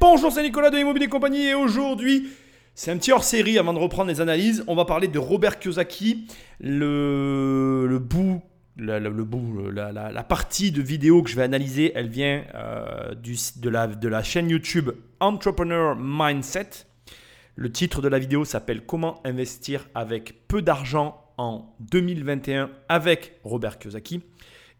Bonjour, c'est Nicolas de Immobilier Compagnie et aujourd'hui, c'est un petit hors-série avant de reprendre les analyses. On va parler de Robert Kiyosaki, le, le bout, la, le bout la, partie de vidéo que je vais analyser, elle vient euh, de, la, de la chaîne YouTube Entrepreneur Mindset. Le titre de la vidéo s'appelle Comment investir avec peu d'argent en 2021 avec Robert Kiyosaki.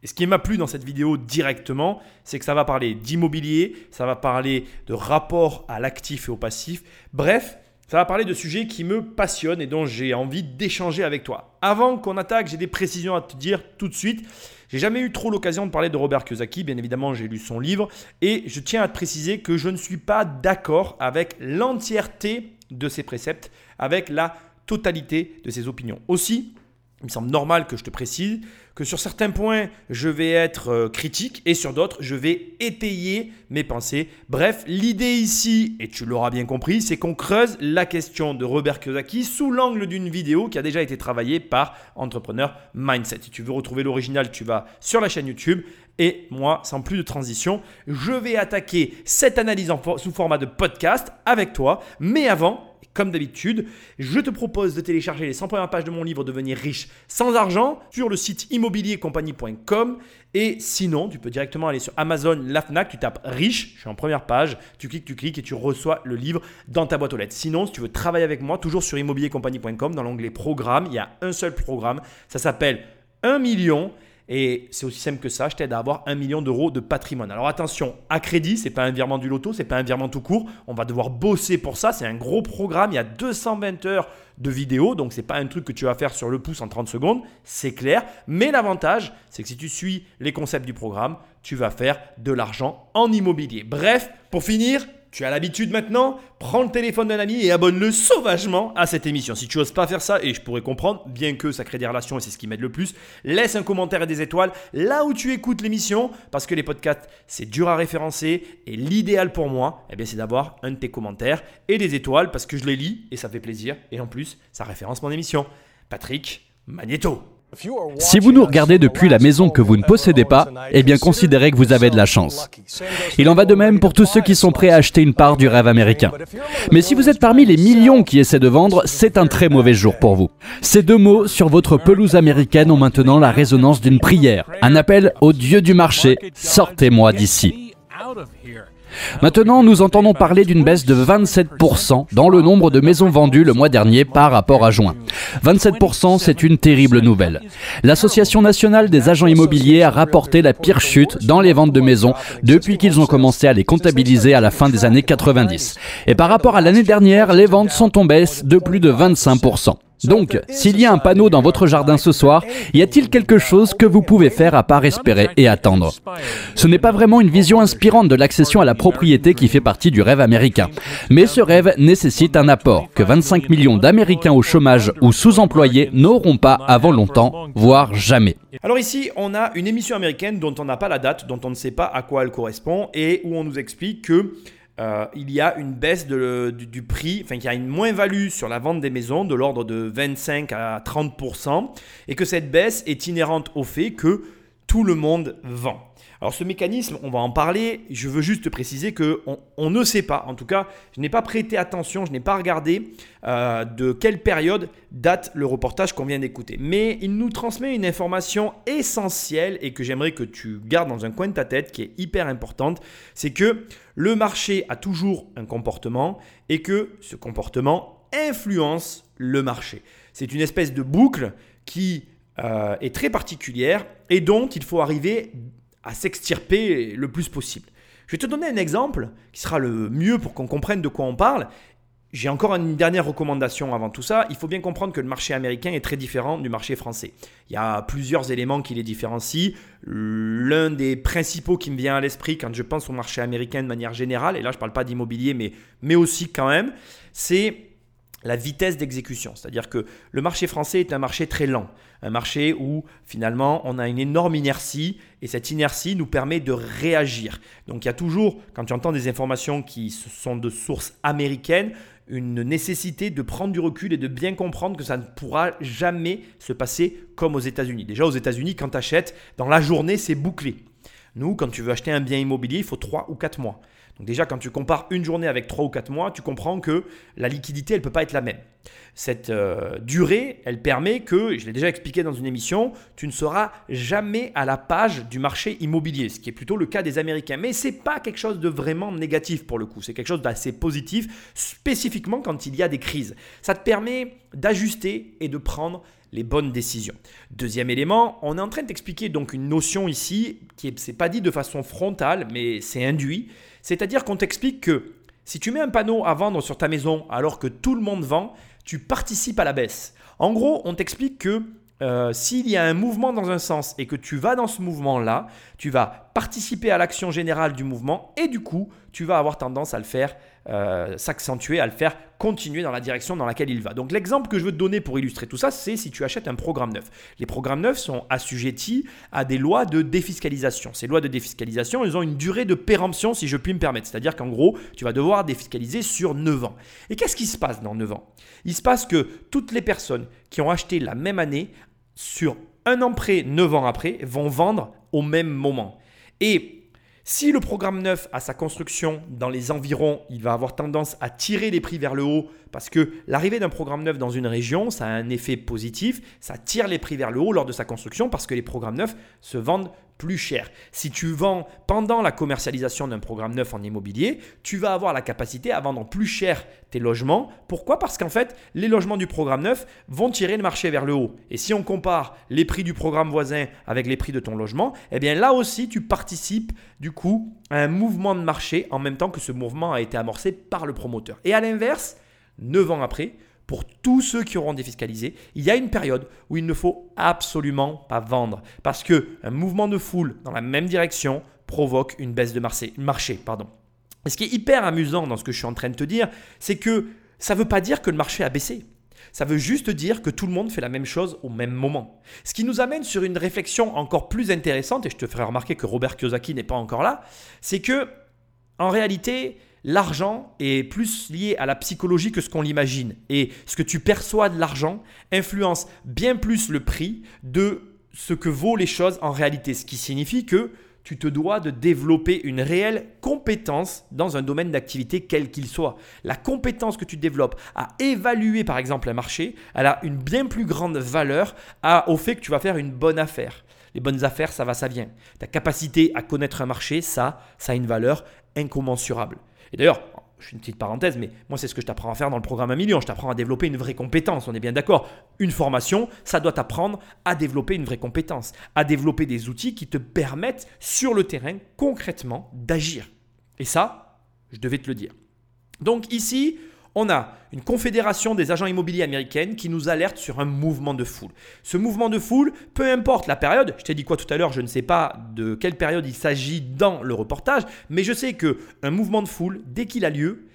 Et ce qui m'a plu dans cette vidéo directement, c'est que ça va parler d'immobilier, ça va parler de rapport à l'actif et au passif. Bref, ça va parler de sujets qui me passionnent et dont j'ai envie d'échanger avec toi. Avant qu'on attaque, j'ai des précisions à te dire tout de suite. J'ai jamais eu trop l'occasion de parler de Robert Kiyosaki, bien évidemment j'ai lu son livre et je tiens à te préciser que je ne suis pas d'accord avec l'entièreté de ses préceptes, avec la totalité de ses opinions. Aussi, il me semble normal que je te précise que sur certains points, je vais être euh, critique et sur d'autres, je vais étayer mes pensées. Bref, l'idée ici, et tu l'auras bien compris, c'est qu'on creuse la question de Robert Kiyosaki sous l'angle d'une vidéo qui a déjà été travaillée par Entrepreneur Mindset. Si tu veux retrouver l'original, tu vas sur la chaîne YouTube. Et moi, sans plus de transition, je vais attaquer cette analyse sous format de podcast avec toi. Mais avant, comme d'habitude, je te propose de télécharger les 100 premières pages de mon livre Devenir riche sans argent sur le site immobiliercompagnie.com. Et sinon, tu peux directement aller sur Amazon, la Fnac, tu tapes riche, je suis en première page, tu cliques, tu cliques et tu reçois le livre dans ta boîte aux lettres. Sinon, si tu veux travailler avec moi, toujours sur immobiliercompagnie.com, dans l'onglet programme, il y a un seul programme, ça s'appelle 1 million et c'est aussi simple que ça, je t'aide à avoir un million d'euros de patrimoine. Alors attention, à crédit, c'est pas un virement du loto, c'est pas un virement tout court. On va devoir bosser pour ça. C'est un gros programme. Il y a 220 heures de vidéo, donc c'est pas un truc que tu vas faire sur le pouce en 30 secondes, c'est clair. Mais l'avantage, c'est que si tu suis les concepts du programme, tu vas faire de l'argent en immobilier. Bref, pour finir, tu as l'habitude maintenant, prends le téléphone d'un ami et abonne-le sauvagement à cette émission. Si tu n'oses pas faire ça, et je pourrais comprendre, bien que ça crée des relations et c'est ce qui m'aide le plus, laisse un commentaire et des étoiles là où tu écoutes l'émission, parce que les podcasts, c'est dur à référencer, et l'idéal pour moi, eh bien, c'est d'avoir un de tes commentaires et des étoiles, parce que je les lis et ça fait plaisir, et en plus, ça référence mon émission. Patrick Magneto. Si vous nous regardez depuis la maison que vous ne possédez pas, eh bien considérez que vous avez de la chance. Il en va de même pour tous ceux qui sont prêts à acheter une part du rêve américain. Mais si vous êtes parmi les millions qui essaient de vendre, c'est un très mauvais jour pour vous. Ces deux mots sur votre pelouse américaine ont maintenant la résonance d'une prière, un appel au Dieu du marché, sortez-moi d'ici. Maintenant, nous entendons parler d'une baisse de 27% dans le nombre de maisons vendues le mois dernier par rapport à juin. 27%, c'est une terrible nouvelle. L'Association nationale des agents immobiliers a rapporté la pire chute dans les ventes de maisons depuis qu'ils ont commencé à les comptabiliser à la fin des années 90. Et par rapport à l'année dernière, les ventes sont en baisse de plus de 25%. Donc, s'il y a un panneau dans votre jardin ce soir, y a-t-il quelque chose que vous pouvez faire à part espérer et attendre? Ce n'est pas vraiment une vision inspirante de l'accession à la propriété qui fait partie du rêve américain. Mais ce rêve nécessite un apport que 25 millions d'Américains au chômage ou sous-employés n'auront pas avant longtemps, voire jamais. Alors ici, on a une émission américaine dont on n'a pas la date, dont on ne sait pas à quoi elle correspond, et où on nous explique que euh, il y a une baisse du, prix, enfin qu'il y a une moins-value sur la vente des maisons de l'ordre de 25 à 30%, et que cette baisse est inhérente au fait que tout le monde vend. Alors ce mécanisme, on va en parler. Je veux juste préciser que on, ne sait pas. En tout cas, je n'ai pas prêté attention, je n'ai pas regardé euh, de quelle période date le reportage qu'on vient d'écouter. Mais il nous transmet une information essentielle et que j'aimerais que tu gardes dans un coin de ta tête, qui est hyper importante. C'est que le marché a toujours un comportement et que ce comportement influence le marché. C'est une espèce de boucle qui euh, est très particulière et dont il faut arriver à s'extirper le plus possible. Je vais te donner un exemple qui sera le mieux pour qu'on comprenne de quoi on parle. J'ai encore une dernière recommandation avant tout ça. Il faut bien comprendre que le marché américain est très différent du marché français. Il y a plusieurs éléments qui les différencient. L'un des principaux qui me vient à l'esprit quand je pense au marché américain de manière générale, et là je ne parle pas d'immobilier, mais, mais aussi quand même, c'est la vitesse d'exécution. C'est-à-dire que le marché français est un marché très lent, un marché où finalement on a une énorme inertie et cette inertie nous permet de réagir. Donc il y a toujours, quand tu entends des informations qui sont de sources américaines, une nécessité de prendre du recul et de bien comprendre que ça ne pourra jamais se passer comme aux États-Unis. Déjà aux États-Unis, quand tu achètes, dans la journée, c'est bouclé. Nous, quand tu veux acheter un bien immobilier, il faut 3 ou 4 mois. Donc déjà, quand tu compares une journée avec 3 ou 4 mois, tu comprends que la liquidité, elle ne peut pas être la même. Cette euh, durée, elle permet que, je l'ai déjà expliqué dans une émission, tu ne seras jamais à la page du marché immobilier, ce qui est plutôt le cas des Américains. Mais ce n'est pas quelque chose de vraiment négatif pour le coup, c'est quelque chose d'assez positif, spécifiquement quand il y a des crises. Ça te permet d'ajuster et de prendre les bonnes décisions. Deuxième élément, on est en train d'expliquer donc une notion ici qui n'est pas dit de façon frontale, mais c'est induit. C'est-à-dire qu'on t'explique que si tu mets un panneau à vendre sur ta maison alors que tout le monde vend, tu participes à la baisse. En gros, on t'explique que euh, s'il y a un mouvement dans un sens et que tu vas dans ce mouvement-là, tu vas participer à l'action générale du mouvement et du coup, tu vas avoir tendance à le faire euh, s'accentuer, à le faire continuer dans la direction dans laquelle il va. Donc l'exemple que je veux te donner pour illustrer tout ça, c'est si tu achètes un programme neuf. Les programmes neufs sont assujettis à des lois de défiscalisation. Ces lois de défiscalisation, elles ont une durée de péremption, si je puis me permettre. C'est-à-dire qu'en gros, tu vas devoir défiscaliser sur 9 ans. Et qu'est-ce qui se passe dans 9 ans? Il se passe que toutes les personnes qui ont acheté la même année, sur un an près, 9 ans après, vont vendre au même moment. Et si le programme neuf a sa construction dans les environs, il va avoir tendance à tirer les prix vers le haut parce que l'arrivée d'un programme neuf dans une région, ça a un effet positif, ça tire les prix vers le haut lors de sa construction parce que les programmes neufs se vendent plus cher. Si tu vends pendant la commercialisation d'un programme neuf en immobilier, tu vas avoir la capacité à vendre plus cher tes logements. Pourquoi? Parce qu'en fait, les logements du programme neuf vont tirer le marché vers le haut. Et si on compare les prix du programme voisin avec les prix de ton logement, eh bien là aussi, tu participes du coup à un mouvement de marché en même temps que ce mouvement a été amorcé par le promoteur. Et à l'inverse, 9 ans après, pour tous ceux qui auront défiscalisé, il y a une période où il ne faut absolument pas vendre parce que un mouvement de foule dans la même direction provoque une baisse de marché. pardon. Et ce qui est hyper amusant dans ce que je suis en train de te dire, c'est que ça ne veut pas dire que le marché a baissé. Ça veut juste dire que tout le monde fait la même chose au même moment. Ce qui nous amène sur une réflexion encore plus intéressante, et je te ferai remarquer que Robert Kiyosaki n'est pas encore là, c'est que en réalité, l'argent est plus lié à la psychologie que ce qu'on l'imagine. Et ce que tu perçois de l'argent influence bien plus le prix de ce que vaut les choses en réalité. Ce qui signifie que tu te dois de développer une réelle compétence dans un domaine d'activité quel qu'il soit. La compétence que tu développes à évaluer par exemple un marché, elle a une bien plus grande valeur au fait que tu vas faire une bonne affaire. Les bonnes affaires, ça va, ça vient. Ta capacité à connaître un marché, ça, ça a une valeur incommensurable. Et d'ailleurs, je fais une petite parenthèse, mais moi, c'est ce que je t'apprends à faire dans le programme 1 million. Je t'apprends à développer une vraie compétence. On est bien d'accord. Une formation, ça doit t'apprendre à développer une vraie compétence, à développer des outils qui te permettent sur le terrain concrètement d'agir. Et ça, je devais te le dire. Donc ici, on a une confédération des agents immobiliers américaines qui nous alerte sur un mouvement de foule. Ce mouvement de foule, peu importe la période, je t'ai dit quoi tout à l'heure, je ne sais pas de quelle période il s'agit dans le reportage, mais je sais que un mouvement de foule, dès qu'il a lieu,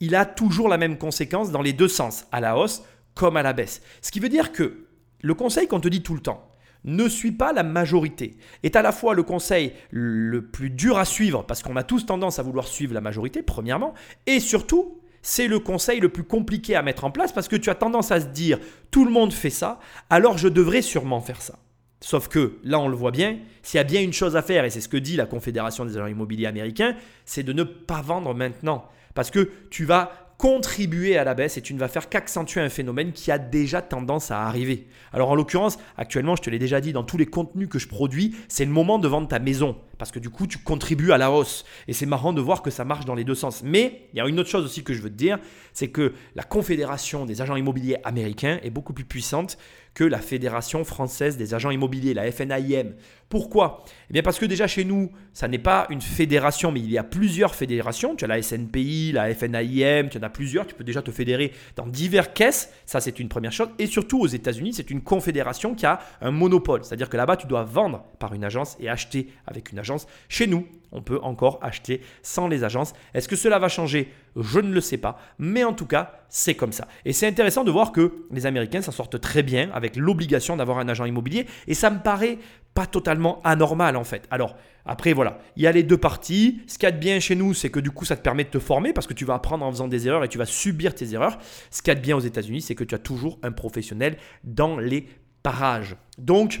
il a toujours la même conséquence dans les deux sens, à la hausse comme à la baisse. Ce qui veut dire que le conseil qu'on te dit tout le temps, ne suit pas la majorité, est à la fois le conseil le plus dur à suivre, parce qu'on a tous tendance à vouloir suivre la majorité, premièrement, et surtout, c'est le conseil le plus compliqué à mettre en place parce que tu as tendance à se dire tout le monde fait ça, alors je devrais sûrement faire ça. Sauf que là, on le voit bien, s'il y a bien une chose à faire, et c'est ce que dit la Confédération des agents immobiliers américains, c'est de ne pas vendre maintenant. Parce que tu vas contribuer à la baisse et tu ne vas faire qu'accentuer un phénomène qui a déjà tendance à arriver. Alors en l'occurrence, actuellement, je te l'ai déjà dit, dans tous les contenus que je produis, c'est le moment de vendre ta maison parce que du coup, tu contribues à la hausse. Et c'est marrant de voir que ça marche dans les deux sens. Mais il y a une autre chose aussi que je veux te dire, c'est que la Confédération des agents immobiliers américains est beaucoup plus puissante la Fédération française des agents immobiliers, la FNAIM. Pourquoi? Eh bien parce que déjà chez nous, ça n'est pas une fédération, mais il y a plusieurs fédérations. Tu as la SNPI, la FNAIM, tu en as plusieurs. Tu peux déjà te fédérer dans divers caisses. Ça, c'est une première chose. Et surtout aux États-Unis, c'est une confédération qui a un monopole. C'est-à-dire que là-bas, tu dois vendre par une agence et acheter avec une agence. Chez nous, on peut encore acheter sans les agences. Est-ce que cela va changer? Je ne le sais pas. Mais en tout cas, c'est comme ça. Et c'est intéressant de voir que les Américains s'en sortent très bien avec l'obligation d'avoir un agent immobilier. Et ça me paraît pas totalement anormal en fait. Alors après voilà, il y a les deux parties. Ce qu'il y a de bien chez nous, c'est que du coup ça te permet de te former parce que tu vas apprendre en faisant des erreurs et tu vas subir tes erreurs. Ce qu'il y a de bien aux États-Unis, c'est que tu as toujours un professionnel dans les parages. Donc,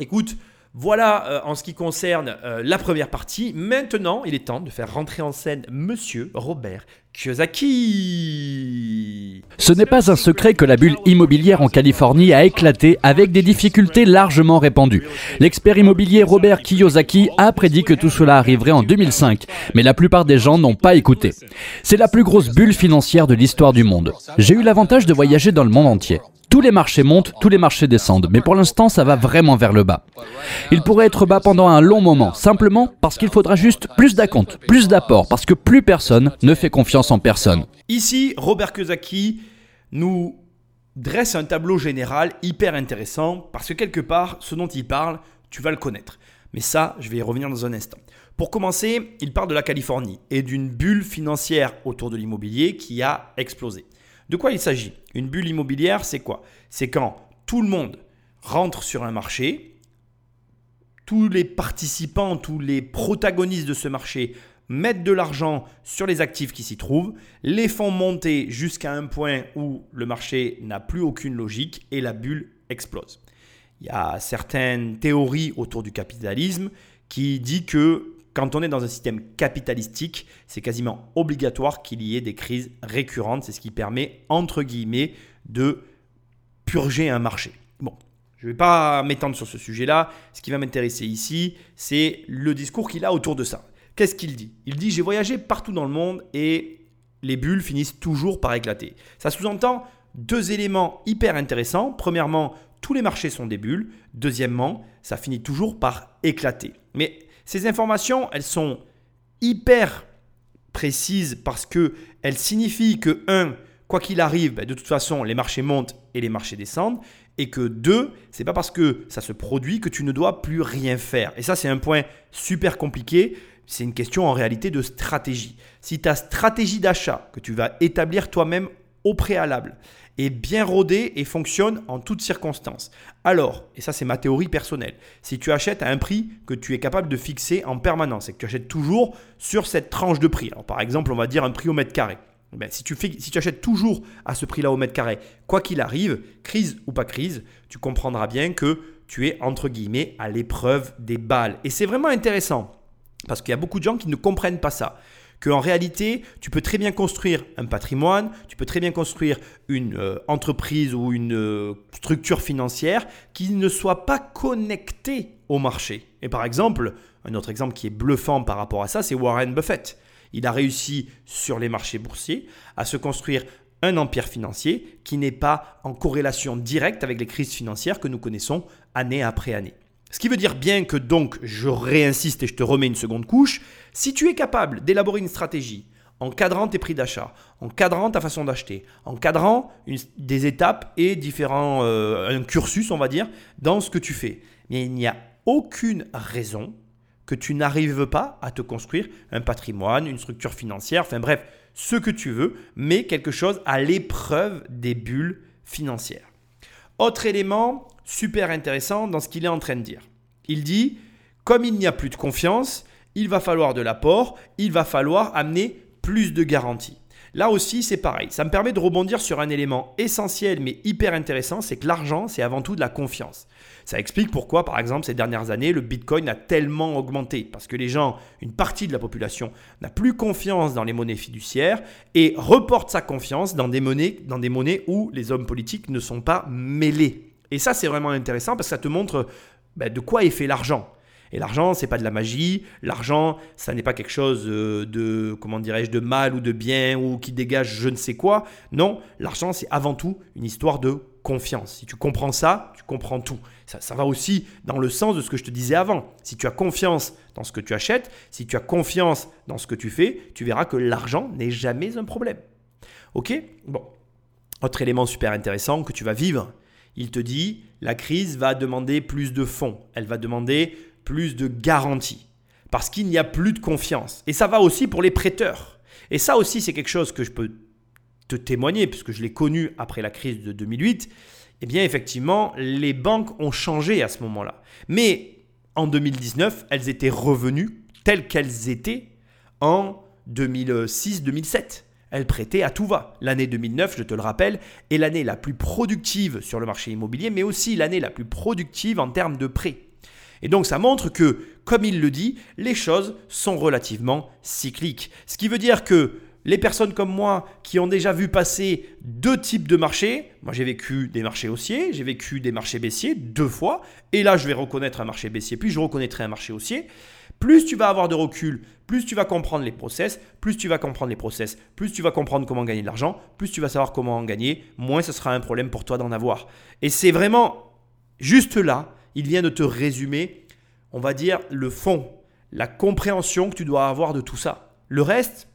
écoute, Voilà euh, en ce qui concerne euh, la première partie. Maintenant, il est temps de faire rentrer en scène Monsieur Robert Kiyosaki. Ce n'est pas un secret que la bulle immobilière en Californie a éclaté avec des difficultés largement répandues. L'expert immobilier Robert Kiyosaki a prédit que tout cela arriverait en 2005, mais la plupart des gens n'ont pas écouté. C'est la plus grosse bulle financière de l'histoire du monde. J'ai eu l'avantage de voyager dans le monde entier. Tous les marchés montent, tous les marchés descendent, mais pour l'instant ça va vraiment vers le bas. Il pourrait être bas pendant un long moment, simplement parce qu'il faudra juste plus d'acompte, plus d'apport, parce que plus personne ne fait confiance en personne. Ici, Robert Kiyosaki nous dresse un tableau général hyper intéressant, parce que quelque part, ce dont il parle, tu vas le connaître. Mais ça, je vais y revenir dans un instant. Pour commencer, il parle de la Californie et d'une bulle financière autour de l'immobilier qui a explosé. De quoi il s'agit? Une bulle immobilière, c'est quoi? C'est quand tout le monde rentre sur un marché, tous les participants, tous les protagonistes de ce marché mettent de l'argent sur les actifs qui s'y trouvent, les font monter jusqu'à un point où le marché n'a plus aucune logique et la bulle explose. Il y a certaines théories autour du capitalisme qui disent que quand on est dans un système capitalistique, c'est quasiment obligatoire qu'il y ait des crises récurrentes. C'est ce qui permet, entre guillemets, de purger un marché. Bon, je ne vais pas m'étendre sur ce sujet-là. Ce qui va m'intéresser ici, c'est le discours qu'il a autour de ça. Qu'est-ce qu'il dit? Il dit, j'ai voyagé partout dans le monde et les bulles finissent toujours par éclater. Ça sous-entend deux éléments hyper intéressants. Premièrement, tous les marchés sont des bulles. Deuxièmement, ça finit toujours par éclater. Mais ces informations, elles sont hyper précises parce qu'elles signifient que, un, quoi qu'il arrive, ben, de toute façon, les marchés montent et les marchés descendent. Et que deux, c'est pas parce que ça se produit que tu ne dois plus rien faire. Et ça, c'est un point super compliqué. C'est une question en réalité de stratégie. Si ta stratégie d'achat que tu vas établir toi-même au préalable est bien rodée et fonctionne en toutes circonstances. Alors, et ça c'est ma théorie personnelle, si tu achètes à un prix que tu es capable de fixer en permanence et que tu achètes toujours sur cette tranche de prix, par exemple on va dire un prix au mètre carré, eh si, tu si tu achètes toujours à ce prix-là au mètre carré, quoi qu'il arrive, crise ou pas crise, tu comprendras bien que tu es entre guillemets à l'épreuve des balles. Et c'est vraiment intéressant parce qu'il y a beaucoup de gens qui ne comprennent pas ça qu'en réalité, tu peux très bien construire un patrimoine, tu peux très bien construire une euh, entreprise ou une euh, structure financière qui ne soit pas connectée au marché. Et par exemple, un autre exemple qui est bluffant par rapport à ça, c'est Warren Buffett. Il a réussi sur les marchés boursiers à se construire un empire financier qui n'est pas en corrélation directe avec les crises financières que nous connaissons année après année. Ce qui veut dire bien que donc, je réinsiste et je te remets une seconde couche, si tu es capable d'élaborer une stratégie en cadrant tes prix d'achat, en cadrant ta façon d'acheter, en cadrant des étapes et différents euh, un cursus, on va dire, dans ce que tu fais, mais il n'y a aucune raison que tu n'arrives pas à te construire un patrimoine, une structure financière, enfin bref, ce que tu veux, mais quelque chose à l'épreuve des bulles financières. Autre élément, super intéressant dans ce qu'il est en train de dire. Il dit, comme il n'y a plus de confiance, il va falloir de l'apport, il va falloir amener plus de garanties. Là aussi, c'est pareil. Ça me permet de rebondir sur un élément essentiel mais hyper intéressant, c'est que l'argent, c'est avant tout de la confiance. Ça explique pourquoi, par exemple, ces dernières années, le Bitcoin a tellement augmenté. Parce que les gens, une partie de la population, n'a plus confiance dans les monnaies fiduciaires et reporte sa confiance dans des monnaies, dans des monnaies où les hommes politiques ne sont pas mêlés. Et ça, c'est vraiment intéressant parce que ça te montre ben, de quoi est fait l'argent. Et l'argent, c'est pas de la magie. L'argent, ça n'est pas quelque chose euh, de, comment dirais-je, de mal ou de bien ou qui dégage je ne sais quoi. Non, l'argent, c'est avant tout une histoire de confiance. Si tu comprends ça, tu comprends tout. Ça, ça, va aussi dans le sens de ce que je te disais avant. Si tu as confiance dans ce que tu achètes, si tu as confiance dans ce que tu fais, tu verras que l'argent n'est jamais un problème. Ok? Bon. Autre élément super intéressant que tu vas vivre, il te dit, la crise va demander plus de fonds, elle va demander plus de garanties, parce qu'il n'y a plus de confiance. Et ça va aussi pour les prêteurs. Et ça aussi, c'est quelque chose que je peux te témoigner, puisque je l'ai connu après la crise de 2008. Eh bien, effectivement, les banques ont changé à ce moment-là. Mais en 2019, elles étaient revenues telles qu'elles étaient en 2006-2007 elle prêtait à tout va. L'année 2009, je te le rappelle, est l'année la plus productive sur le marché immobilier, mais aussi l'année la plus productive en termes de prêts. Et donc ça montre que, comme il le dit, les choses sont relativement cycliques. Ce qui veut dire que les personnes comme moi qui ont déjà vu passer deux types de marchés, moi j'ai vécu des marchés haussiers, j'ai vécu des marchés baissiers deux fois, et là je vais reconnaître un marché baissier, puis je reconnaîtrai un marché haussier. Plus tu vas avoir de recul, plus tu vas comprendre les process, plus tu vas comprendre les process, plus tu vas comprendre comment gagner de l'argent, plus tu vas savoir comment en gagner, moins ce sera un problème pour toi d'en avoir. Et c'est vraiment juste là, il vient de te résumer, on va dire, le fond, la compréhension que tu dois avoir de tout ça. Le reste,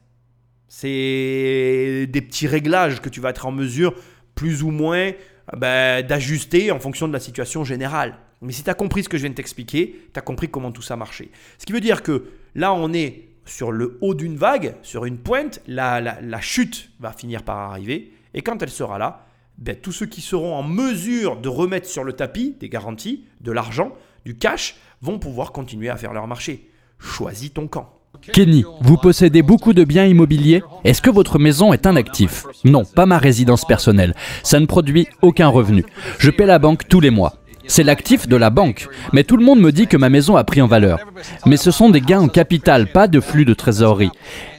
c'est des petits réglages que tu vas être en mesure, plus ou moins, ben, d'ajuster en fonction de la situation générale. Mais si tu as compris ce que je viens de t'expliquer, tu as compris comment tout ça marchait. Ce qui veut dire que là, on est sur le haut d'une vague, sur une pointe, la, la, chute va finir par arriver. Et quand elle sera là, ben, tous ceux qui seront en mesure de remettre sur le tapis des garanties, de l'argent, du cash, vont pouvoir continuer à faire leur marché. Choisis ton camp. Kenny, vous possédez beaucoup de biens immobiliers Est-ce que votre maison est un actif? Non, pas ma résidence personnelle. Ça ne produit aucun revenu. Je paie la banque tous les mois. C'est l'actif de la banque. Mais tout le monde me dit que ma maison a pris en valeur. Mais ce sont des gains en capital, pas de flux de trésorerie.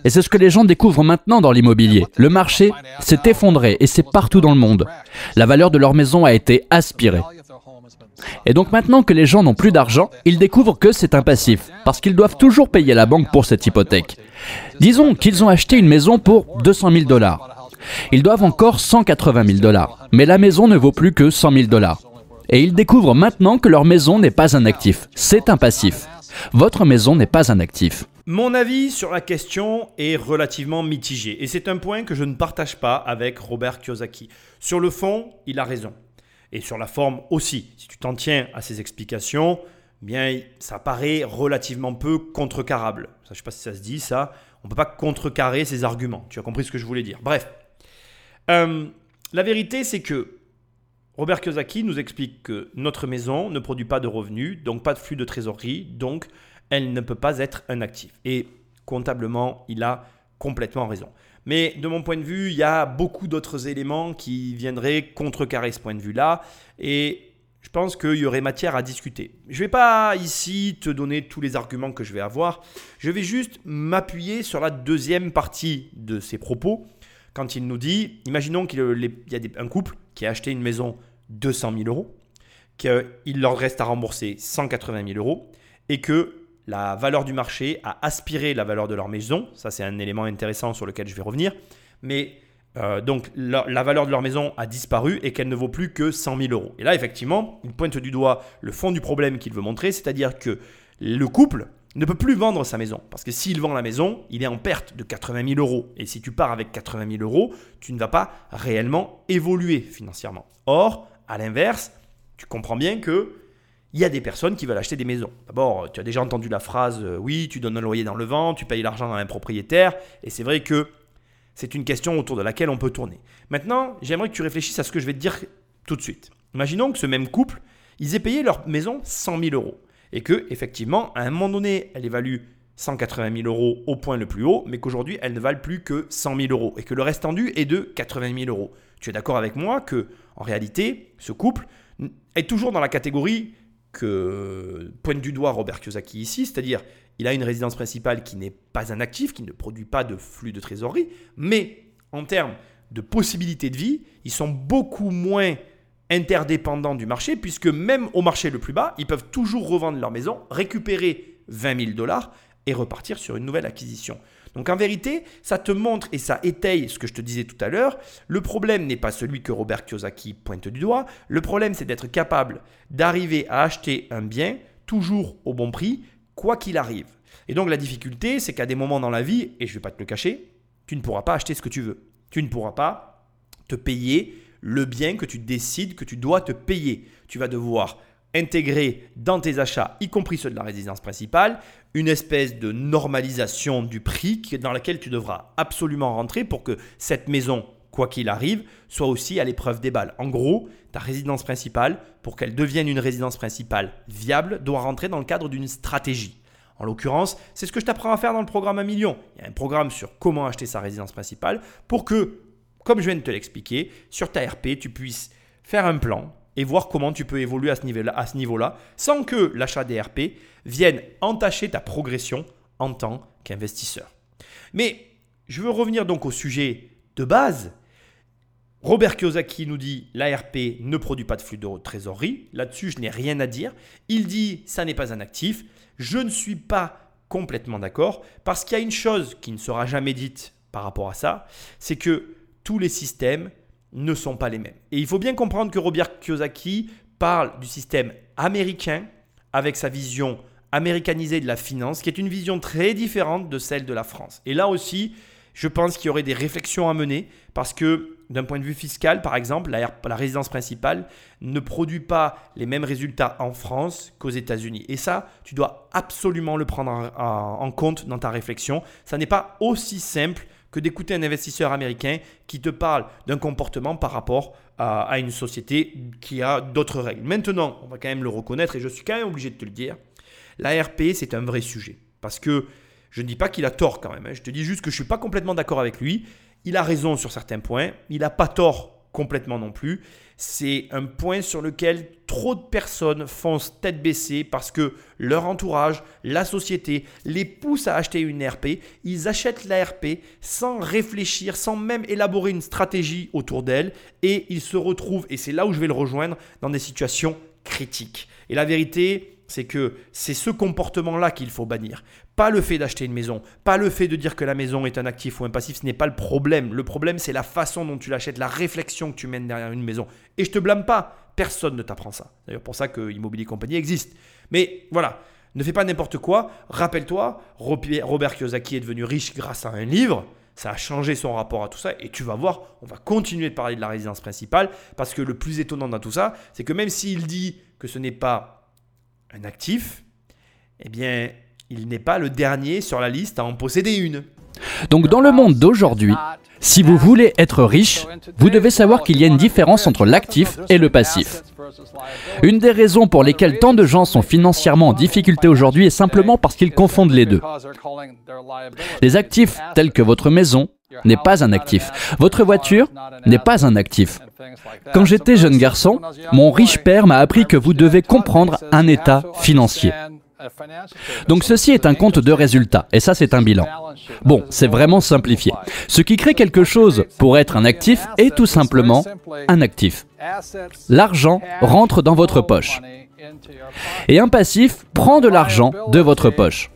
Et c'est ce que les gens découvrent maintenant dans l'immobilier. Le marché s'est effondré et c'est partout dans le monde. La valeur de leur maison a été aspirée. Et donc maintenant que les gens n'ont plus d'argent, ils découvrent que c'est un passif, parce qu'ils doivent toujours payer la banque pour cette hypothèque. Disons qu'ils ont acheté une maison pour 200 000 dollars. Ils doivent encore 180 000 dollars, mais la maison ne vaut plus que 100 000 dollars et ils découvrent maintenant que leur maison n'est pas un actif, c'est un passif. Votre maison n'est pas un actif. Mon avis sur la question est relativement mitigé et c'est un point que je ne partage pas avec Robert Kiyosaki. Sur le fond, il a raison. Et sur la forme aussi. Si tu t'en tiens à ses explications, bien ça paraît relativement peu contrecarrable. je ne sais pas si ça se dit ça. On ne peut pas contrecarrer ses arguments. Tu as compris ce que je voulais dire. Bref. Euh, la vérité, c'est que Robert Kiyosaki nous explique que notre maison ne produit pas de revenus, donc pas de flux de trésorerie, donc elle ne peut pas être un actif. Et comptablement, il a complètement raison. Mais de mon point de vue, il y a beaucoup d'autres éléments qui viendraient contrecarrer ce point de vue-là. Et je pense qu'il y aurait matière à discuter. Je ne vais pas ici te donner tous les arguments que je vais avoir. Je vais juste m'appuyer sur la deuxième partie de ses propos quand il nous dit, imaginons qu'il y a un couple qui a acheté une maison 200 000 euros, qu'il leur reste à rembourser 180 000 euros et que la valeur du marché a aspiré la valeur de leur maison. Ça, c'est un élément intéressant sur lequel je vais revenir. Mais euh, donc, la, la, valeur de leur maison a disparu et qu'elle ne vaut plus que 100 000 euros. Et là, effectivement, il pointe du doigt le fond du problème qu'il veut montrer, c'est-à-dire que le couple ne peut plus vendre sa maison. Parce que s'il vend la maison, il est en perte de 80 000 euros. Et si tu pars avec 80 000 euros, tu ne vas pas réellement évoluer financièrement. Or, à l'inverse, tu comprends bien que il y a des personnes qui veulent acheter des maisons. D'abord, tu as déjà entendu la phrase euh, oui, tu donnes un loyer dans le vent, tu payes l'argent à un propriétaire. Et c'est vrai que c'est une question autour de laquelle on peut tourner. Maintenant, j'aimerais que tu réfléchisses à ce que je vais te dire tout de suite. Imaginons que ce même couple, ils aient payé leur maison 100 000 euros et que effectivement, à un moment donné, elle évalue 180 000 euros au point le plus haut, mais qu'aujourd'hui, elle ne valent plus que 100 000 euros et que le reste tendu est de 80 000 euros. Tu es d'accord avec moi que, en réalité, ce couple est toujours dans la catégorie que pointe du doigt Robert Kiyosaki ici, c'est-à-dire il a une résidence principale qui n'est pas un actif, qui ne produit pas de flux de trésorerie, mais en termes de possibilités de vie, ils sont beaucoup moins interdépendants du marché, puisque même au marché le plus bas, ils peuvent toujours revendre leur maison, récupérer 20 000 dollars et repartir sur une nouvelle acquisition. Donc en vérité, ça te montre et ça étaye ce que je te disais tout à l'heure. Le problème n'est pas celui que Robert Kiyosaki pointe du doigt. Le problème, c'est d'être capable d'arriver à acheter un bien toujours au bon prix, quoi qu'il arrive. Et donc la difficulté, c'est qu'à des moments dans la vie, et je ne vais pas te le cacher, tu ne pourras pas acheter ce que tu veux. Tu ne pourras pas te payer le bien que tu décides que tu dois te payer. Tu vas devoir intégrer dans tes achats, y compris ceux de la résidence principale, une espèce de normalisation du prix dans laquelle tu devras absolument rentrer pour que cette maison, quoi qu'il arrive, soit aussi à l'épreuve des balles. En gros, ta résidence principale, pour qu'elle devienne une résidence principale viable, doit rentrer dans le cadre d'une stratégie. En l'occurrence, c'est ce que je t'apprends à faire dans le programme 1 million. Il y a un programme sur comment acheter sa résidence principale pour que comme je viens de te l'expliquer, sur ta RP, tu puisses faire un plan et voir comment tu peux évoluer à ce niveau-là, niveau-là sans que l'achat des RP vienne entacher ta progression en tant qu'investisseur. Mais je veux revenir donc au sujet de base. Robert Kiyosaki nous dit l'ARP ne produit pas de flux de trésorerie. Là-dessus, je n'ai rien à dire. Il dit ça n'est pas un actif. Je ne suis pas complètement d'accord parce qu'il y a une chose qui ne sera jamais dite par rapport à ça, c'est que tous les systèmes ne sont pas les mêmes. Et il faut bien comprendre que Robert Kiyosaki parle du système américain avec sa vision américanisée de la finance, qui est une vision très différente de celle de la France. Et là aussi, je pense qu'il y aurait des réflexions à mener parce que d'un point de vue fiscal, par exemple, la, résidence principale ne produit pas les mêmes résultats en France qu'aux États-Unis. Et ça, tu dois absolument le prendre en compte dans ta réflexion. Ça n'est pas aussi simple que d'écouter un investisseur américain qui te parle d'un comportement par rapport à, une société qui a d'autres règles. Maintenant, on va quand même le reconnaître et je suis quand même obligé de te le dire, l'ARP, c'est un vrai sujet. Parce que je ne dis pas qu'il a tort quand même, hein. je te dis juste que je ne suis pas complètement d'accord avec lui. Il a raison sur certains points, il n'a pas tort complètement non plus. C'est un point sur lequel trop de personnes foncent tête baissée parce que leur entourage, la société, les pousse à acheter une RP. Ils achètent la RP sans réfléchir, sans même élaborer une stratégie autour d'elle et ils se retrouvent, et c'est là où je vais le rejoindre, dans des situations critiques. Et la vérité, c'est que c'est ce comportement-là qu'il faut bannir. Pas le fait d'acheter une maison, pas le fait de dire que la maison est un actif ou un passif, ce n'est pas le problème. Le problème, c'est la façon dont tu l'achètes, la réflexion que tu mènes derrière une maison. Et je te blâme pas, personne ne t'apprend ça. D'ailleurs, pour ça que Immobilier Compagnie existe. Mais voilà, ne fais pas n'importe quoi. Rappelle-toi, Robert Kiyosaki est devenu riche grâce à un livre. Ça a changé son rapport à tout ça et tu vas voir, on va continuer de parler de la résidence principale parce que le plus étonnant dans tout ça, c'est que même s'il dit que ce n'est pas un actif, eh bien, il n'est pas le dernier sur la liste à en posséder une. Donc dans le monde d'aujourd'hui, si vous voulez être riche, vous devez savoir qu'il y a une différence entre l'actif et le passif. Une des raisons pour lesquelles tant de gens sont financièrement en difficulté aujourd'hui est simplement parce qu'ils confondent les deux. Les actifs tels que votre maison n'est pas un actif. Votre voiture n'est pas un actif. Quand j'étais jeune garçon, mon riche père m'a appris que vous devez comprendre un état financier. Donc ceci est un compte de résultats, et ça c'est un bilan. Bon, c'est vraiment simplifié. Ce qui crée quelque chose pour être un actif est tout simplement un actif. L'argent rentre dans votre poche. Et un passif prend de l'argent de votre poche.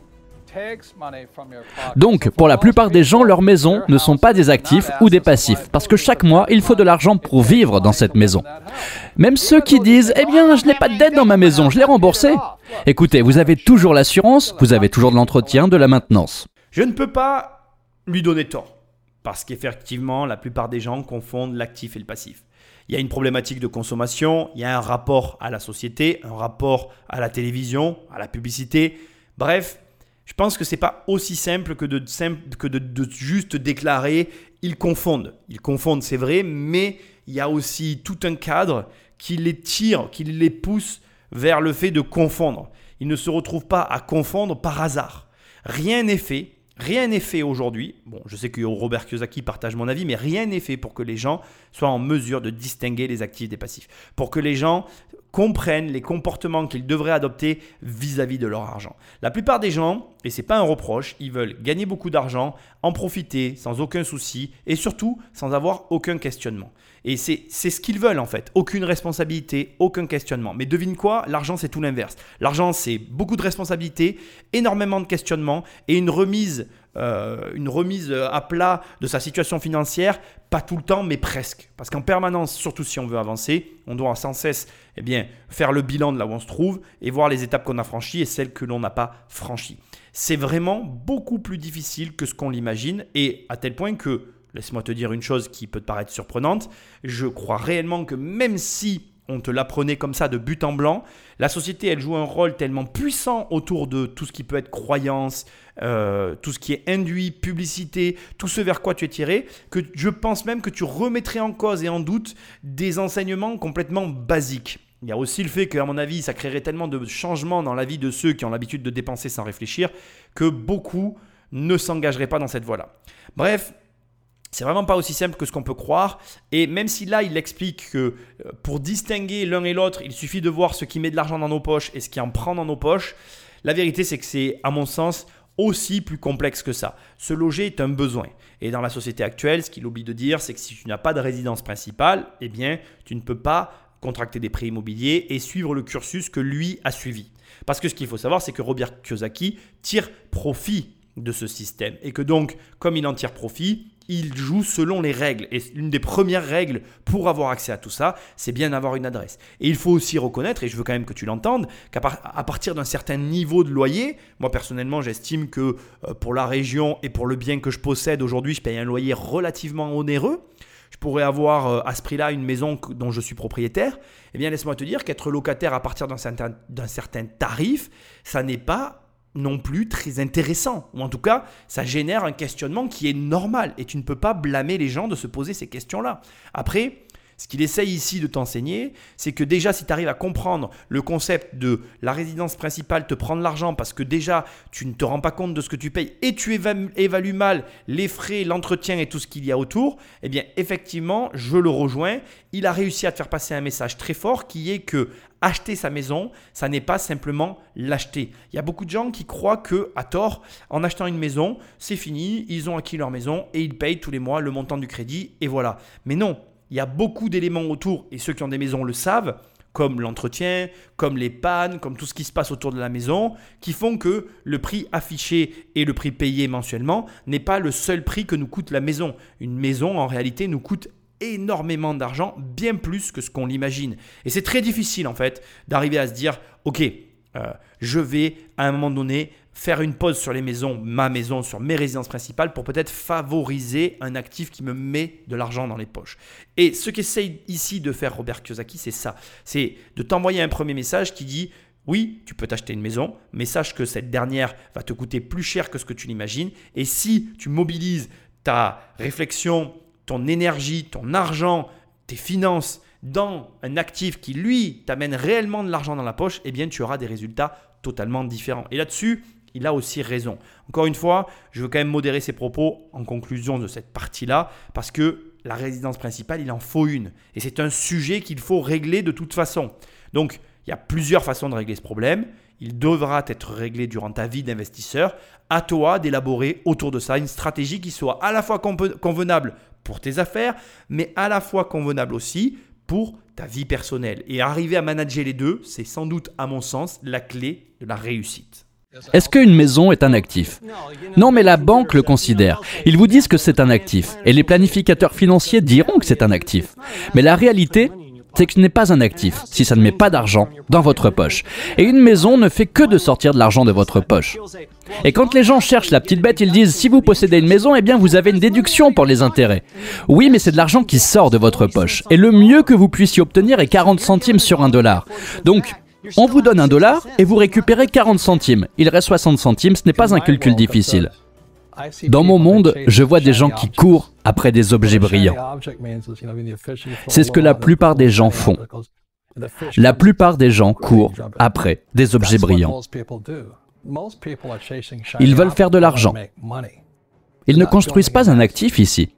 Donc, pour la plupart des gens, leurs maisons ne sont pas des actifs ou des passifs, parce que chaque mois, il faut de l'argent pour vivre dans cette maison. Même ceux qui disent, eh bien, je n'ai pas de dette dans ma maison, je l'ai remboursée. Écoutez, vous avez toujours l'assurance, vous avez toujours de l'entretien, de la maintenance. Je ne peux pas lui donner tort, parce qu'effectivement, la plupart des gens confondent l'actif et le passif. Il y a une problématique de consommation, il y a un rapport à la société, un rapport à la télévision, à la publicité. Bref, je pense que ce n'est pas aussi simple que, de, juste déclarer ils confondent. Ils confondent, c'est vrai, mais il y a aussi tout un cadre qui les tire, qui les pousse vers le fait de confondre. Ils ne se retrouvent pas à confondre par hasard. Rien n'est fait. Rien n'est fait aujourd'hui. Bon, je sais que Robert Kiyosaki partage mon avis, mais rien n'est fait pour que les gens soient en mesure de distinguer les actifs des passifs. Pour que les gens comprennent les comportements qu'ils devraient adopter vis-à-vis de leur argent. La plupart des gens, et c'est pas un reproche, ils veulent gagner beaucoup d'argent, en profiter sans aucun souci et surtout sans avoir aucun questionnement. Et c'est ce qu'ils veulent en fait, aucune responsabilité, aucun questionnement. Mais devine quoi, l'argent c'est tout l'inverse. L'argent c'est beaucoup de responsabilités, énormément de questionnements et une remise euh, une remise à plat de sa situation financière, pas tout le temps, mais presque. Parce qu'en permanence, surtout si on veut avancer, on doit sans cesse eh bien, faire le bilan de là où on se trouve et voir les étapes qu'on a franchies et celles que l'on n'a pas franchies. C'est vraiment beaucoup plus difficile que ce qu'on l'imagine et à tel point que, laisse-moi te dire une chose qui peut te paraître surprenante, je crois réellement que même si on te l'apprenait comme ça de but en blanc. La société, elle joue un rôle tellement puissant autour de tout ce qui peut être croyance, euh, tout ce qui est induit, publicité, tout ce vers quoi tu es tiré, que je pense même que tu remettrais en cause et en doute des enseignements complètement basiques. Il y a aussi le fait qu'à mon avis, ça créerait tellement de changements dans la vie de ceux qui ont l'habitude de dépenser sans réfléchir que beaucoup ne s'engageraient pas dans cette voie-là. Bref, c'est vraiment pas aussi simple que ce qu'on peut croire. Et même si là, il explique que euh, pour distinguer l'un et l'autre, il suffit de voir ce qui met de l'argent dans nos poches et ce qui en prend dans nos poches, la vérité, c'est que c'est, à mon sens, aussi plus complexe que ça. Se loger est un besoin. Et dans la société actuelle, ce qu'il oublie de dire, c'est que si tu n'as pas de résidence principale, eh bien, tu ne peux pas contracter des prêts immobiliers et suivre le cursus que lui a suivi. Parce que ce qu'il faut savoir, c'est que Robert Kiyosaki tire profit de ce système. Et que donc, comme il en tire profit, il joue selon les règles. Et l'une des premières règles pour avoir accès à tout ça, c'est bien d'avoir une adresse. Et il faut aussi reconnaître, et je veux quand même que tu l'entendes, qu'à partir d'un certain niveau de loyer, moi personnellement j'estime que euh, pour la région et pour le bien que je possède aujourd'hui, je paye un loyer relativement onéreux. Je pourrais avoir euh, à ce prix-là une maison dont je suis propriétaire. Eh bien, laisse-moi te dire qu'être locataire à partir d'un certain, certain tarif, ça n'est pas non plus très intéressant. Ou en tout cas, ça génère un questionnement qui est normal. Et tu ne peux pas blâmer les gens de se poser ces questions-là. Après, ce qu'il essaye ici de t'enseigner, c'est que déjà, si tu arrives à comprendre le concept de la résidence principale te prendre l'argent parce que déjà, tu ne te rends pas compte de ce que tu payes et tu évalues mal les frais, l'entretien et tout ce qu'il y a autour, eh bien, effectivement, je le rejoins. Il a réussi à te faire passer un message très fort qui est que acheter sa maison, ça n'est pas simplement l'acheter. Il y a beaucoup de gens qui croient que, à tort, en achetant une maison, c'est fini, ils ont acquis leur maison et ils payent tous les mois le montant du crédit et voilà. Mais non, il y a beaucoup d'éléments autour, et ceux qui ont des maisons le savent, comme l'entretien, comme les pannes, comme tout ce qui se passe autour de la maison, qui font que le prix affiché et le prix payé mensuellement n'est pas le seul prix que nous coûte la maison. Une maison, en réalité, nous coûte énormément d'argent, bien plus que ce qu'on l'imagine. Et c'est très difficile, en fait, d'arriver à se dire, OK, euh, je vais à un moment donné faire une pause sur les maisons, ma maison, sur mes résidences principales pour peut-être favoriser un actif qui me met de l'argent dans les poches. Et ce qu'essaye ici de faire Robert Kiyosaki, c'est ça. C'est de t'envoyer un premier message qui dit oui, tu peux t'acheter une maison, mais sache que cette dernière va te coûter plus cher que ce que tu l'imagines. Et si tu mobilises ta réflexion, ton énergie, ton argent, tes finances dans un actif qui, lui, t'amène réellement de l'argent dans la poche, eh bien, tu auras des résultats totalement différents. Et là-dessus, il a aussi raison. Encore une fois, je veux quand même modérer ses propos en conclusion de cette partie-là, parce que la résidence principale, il en faut une. Et c'est un sujet qu'il faut régler de toute façon. Donc, il y a plusieurs façons de régler ce problème. Il devra être réglé durant ta vie d'investisseur. À toi d'élaborer autour de ça une stratégie qui soit à la fois convenable pour tes affaires, mais à la fois convenable aussi pour ta vie personnelle. Et arriver à manager les deux, c'est sans doute, à mon sens, la clé de la réussite. Est-ce qu'une maison est un actif Non, mais la banque le considère. Ils vous disent que c'est un actif. Et les planificateurs financiers diront que c'est un actif. Mais la réalité, c'est que ce n'est pas un actif si ça ne met pas d'argent dans votre poche. Et une maison ne fait que de sortir de l'argent de votre poche. Et quand les gens cherchent la petite bête, ils disent si vous possédez une maison, eh bien vous avez une déduction pour les intérêts. Oui, mais c'est de l'argent qui sort de votre poche. Et le mieux que vous puissiez obtenir est 40 centimes sur un dollar. Donc, on vous donne un dollar et vous récupérez 40 centimes. Il reste 60 centimes, ce n'est pas un calcul difficile. Dans mon monde, je vois des gens qui courent après des objets brillants. C'est ce que la plupart des gens font. La plupart des gens courent après des objets brillants. Ils veulent faire de l'argent. Ils ne construisent pas un actif ici.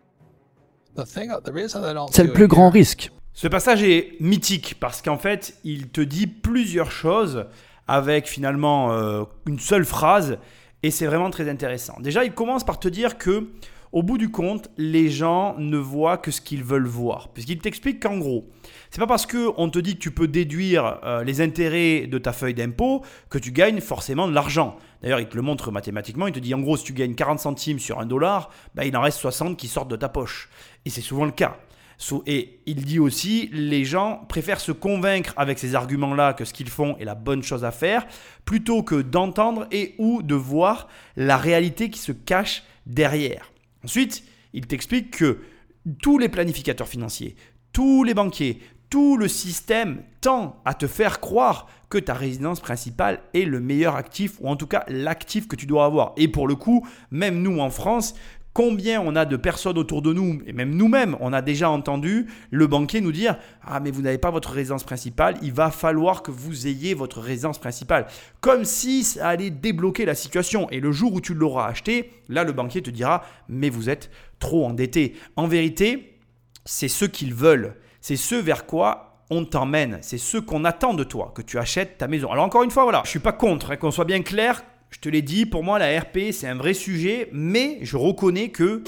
C'est le plus grand risque. Ce passage est mythique parce qu'en fait, il te dit plusieurs choses avec finalement euh, une seule phrase et c'est vraiment très intéressant. Déjà, il commence par te dire que au bout du compte, les gens ne voient que ce qu'ils veulent voir. Puisqu'il t'explique qu'en gros, c'est pas parce qu'on te dit que tu peux déduire euh, les intérêts de ta feuille d'impôt que tu gagnes forcément de l'argent. D'ailleurs, il te le montre mathématiquement. Il te dit en gros, si tu gagnes 40 centimes sur un dollar, bah, il en reste 60 qui sortent de ta poche. Et c'est souvent le cas. Et il dit aussi, les gens préfèrent se convaincre avec ces arguments-là que ce qu'ils font est la bonne chose à faire, plutôt que d'entendre et ou de voir la réalité qui se cache derrière. Ensuite, il t'explique que tous les planificateurs financiers, tous les banquiers, tout le système tend à te faire croire que ta résidence principale est le meilleur actif, ou en tout cas l'actif que tu dois avoir. Et pour le coup, même nous en France, Combien on a de personnes autour de nous, et même nous-mêmes, on a déjà entendu le banquier nous dire Ah, mais vous n'avez pas votre résidence principale, il va falloir que vous ayez votre résidence principale. Comme si ça allait débloquer la situation. Et le jour où tu l'auras acheté, là, le banquier te dira Mais vous êtes trop endetté. En vérité, c'est ce qu'ils veulent. C'est ce vers quoi on t'emmène. C'est ce qu'on attend de toi, que tu achètes ta maison. Alors encore une fois, voilà, je suis pas contre, hein, qu'on soit bien clair, je te l'ai dit, pour moi, la RP, c'est un vrai sujet, mais je reconnais que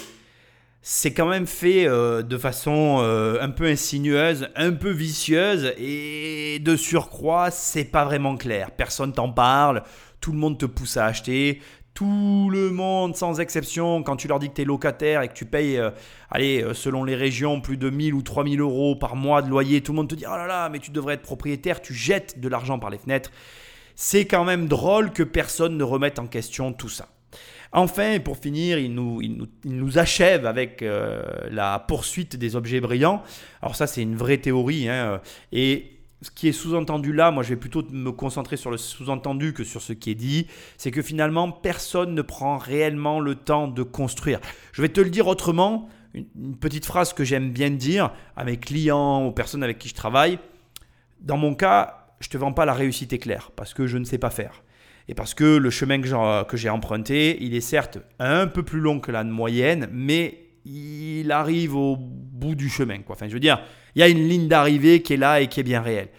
c'est quand même fait euh, de façon euh, un peu insinueuse, un peu vicieuse, et de surcroît, c'est pas vraiment clair. Personne t'en parle, tout le monde te pousse à acheter. Tout le monde, sans exception, quand tu leur dis que tu locataire et que tu payes, euh, allez, selon les régions, plus de 1000 ou 3000 euros par mois de loyer, tout le monde te dit Oh là là, mais tu devrais être propriétaire, tu jettes de l'argent par les fenêtres c'est quand même drôle que personne ne remette en question tout ça. Enfin, pour finir, il nous, il nous, achève avec euh, la poursuite des objets brillants. Alors ça, c'est une vraie théorie. Hein, et ce qui est sous-entendu là, moi je vais plutôt me concentrer sur le sous-entendu que sur ce qui est dit, c'est que finalement personne ne prend réellement le temps de construire. Je vais te le dire autrement, une petite phrase que j'aime bien dire à mes clients, aux personnes avec qui je travaille. Dans mon cas, je te vends pas la réussite éclair parce que je ne sais pas faire. Et parce que le chemin que j'ai emprunté, il est certes un peu plus long que la moyenne, mais il arrive au bout du chemin. Quoi. Enfin, je veux dire, il y a une ligne d'arrivée qui est là et qui est bien réelle.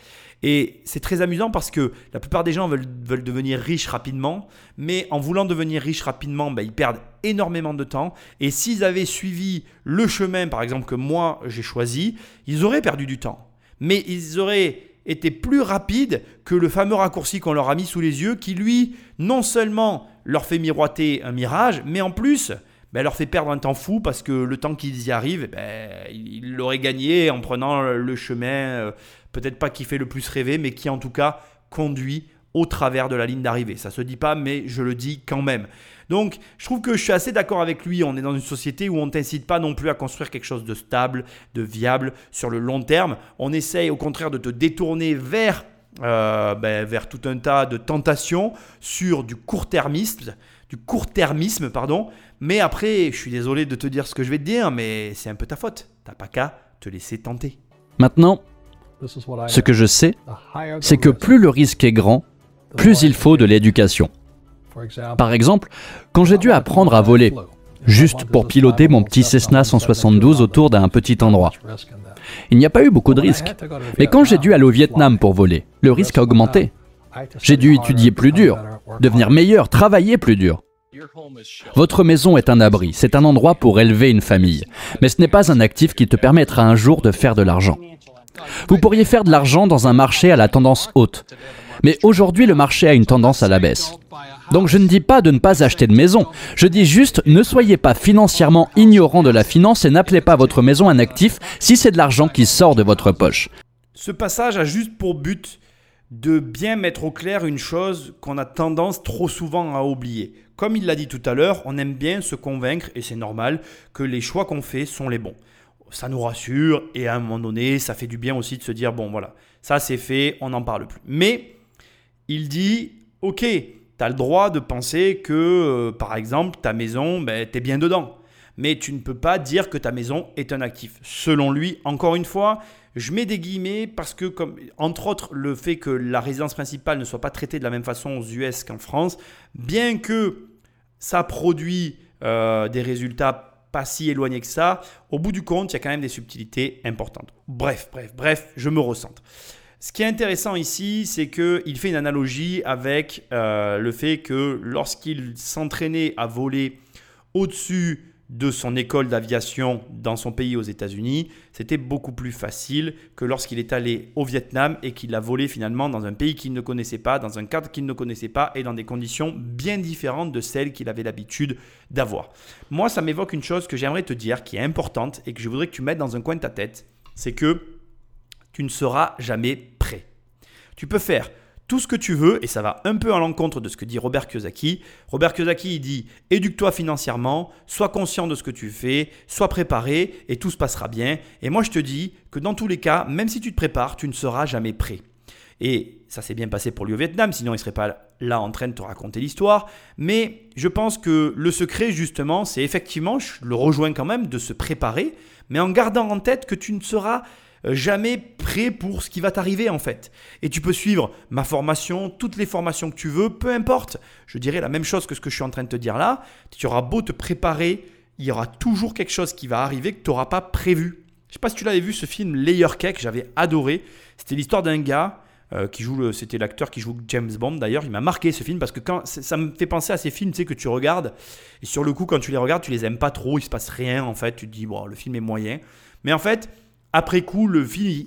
Et c'est très amusant parce que la plupart des gens veulent, devenir riches rapidement, mais en voulant devenir riches rapidement, ben, ils perdent énormément de temps. Et s'ils avaient suivi le chemin, par exemple, que moi j'ai choisi, ils auraient perdu du temps. Mais ils auraient était plus rapide que le fameux raccourci qu'on leur a mis sous les yeux, qui lui, non seulement leur fait miroiter un mirage, mais en plus ben, leur fait perdre un temps fou parce que le temps qu'ils y arrivent, ben, ils l'auraient gagné en prenant le chemin, euh, peut-être pas qui fait le plus rêver, mais qui en tout cas conduit au travers de la ligne d'arrivée. Ça se dit pas, mais je le dis quand même. Donc, je trouve que je suis assez d'accord avec lui. On est dans une société où on ne t'incite pas non plus à construire quelque chose de stable, de viable sur le long terme. On essaye au contraire de te détourner vers, euh, ben, vers tout un tas de tentations sur du court-termisme, du court-termisme, pardon. Mais après, je suis désolé de te dire ce que je vais te dire, mais c'est un peu ta faute. T'as pas qu'à te laisser tenter. Maintenant, ce que je sais, c'est que plus le risque est grand, plus il faut de l'éducation. Par exemple, quand j'ai dû apprendre à voler, juste pour piloter mon petit Cessna 172 autour d'un petit endroit. Il n'y a pas eu beaucoup de risques. Mais quand j'ai dû aller au Vietnam pour voler, le risque a augmenté. J'ai dû étudier plus dur, devenir meilleur, travailler plus dur. Votre maison est un abri, c'est un endroit pour élever une famille. Mais ce n'est pas un actif qui te permettra un jour de faire de l'argent. Vous pourriez faire de l'argent dans un marché à la tendance haute. Mais aujourd'hui, le marché a une tendance à la baisse. Donc je ne dis pas de ne pas acheter de maison. Je dis juste ne soyez pas financièrement ignorant de la finance et n'appelez pas votre maison un actif si c'est de l'argent qui sort de votre poche. Ce passage a juste pour but de bien mettre au clair une chose qu'on a tendance trop souvent à oublier. Comme il l'a dit tout à l'heure, on aime bien se convaincre, et c'est normal, que les choix qu'on fait sont les bons. Ça nous rassure, et à un moment donné, ça fait du bien aussi de se dire, bon voilà, ça c'est fait, on n'en parle plus. Mais il dit, ok, tu as le droit de penser que, euh, par exemple, ta maison, ben, tu es bien dedans. Mais tu ne peux pas dire que ta maison est un actif. Selon lui, encore une fois, je mets des guillemets parce que, comme, entre autres, le fait que la résidence principale ne soit pas traitée de la même façon aux US qu'en France, bien que ça produit euh, des résultats pas si éloignés que ça, au bout du compte, il y a quand même des subtilités importantes. Bref, bref, bref, je me recentre. Ce qui est intéressant ici, c'est qu'il fait une analogie avec euh, le fait que lorsqu'il s'entraînait à voler au-dessus de son école d'aviation dans son pays aux États-Unis, c'était beaucoup plus facile que lorsqu'il est allé au Vietnam et qu'il a volé finalement dans un pays qu'il ne connaissait pas, dans un cadre qu'il ne connaissait pas et dans des conditions bien différentes de celles qu'il avait l'habitude d'avoir. Moi, ça m'évoque une chose que j'aimerais te dire qui est importante et que je voudrais que tu mettes dans un coin de ta tête, c'est que tu ne seras jamais. Tu peux faire tout ce que tu veux, et ça va un peu à l'encontre de ce que dit Robert Kiyosaki. Robert Kiyosaki, il dit éduque-toi financièrement, sois conscient de ce que tu fais, sois préparé, et tout se passera bien. Et moi, je te dis que dans tous les cas, même si tu te prépares, tu ne seras jamais prêt. Et ça s'est bien passé pour lui au Vietnam, sinon il ne serait pas là en train de te raconter l'histoire. Mais je pense que le secret, justement, c'est effectivement, je le rejoins quand même, de se préparer, mais en gardant en tête que tu ne seras jamais prêt pour ce qui va t'arriver en fait. Et tu peux suivre ma formation, toutes les formations que tu veux, peu importe. Je dirais la même chose que ce que je suis en train de te dire là. Tu auras beau te préparer, il y aura toujours quelque chose qui va arriver que tu n'auras pas prévu. Je sais pas si tu l'avais vu ce film Layer Cake, j'avais adoré. C'était l'histoire d'un gars euh, qui joue, c'était l'acteur qui joue James Bond d'ailleurs. Il m'a marqué ce film parce que quand ça me fait penser à ces films, tu sais que tu regardes et sur le coup quand tu les regardes, tu les aimes pas trop, il se passe rien en fait. Tu te dis bon, le film est moyen, mais en fait après coup, le film,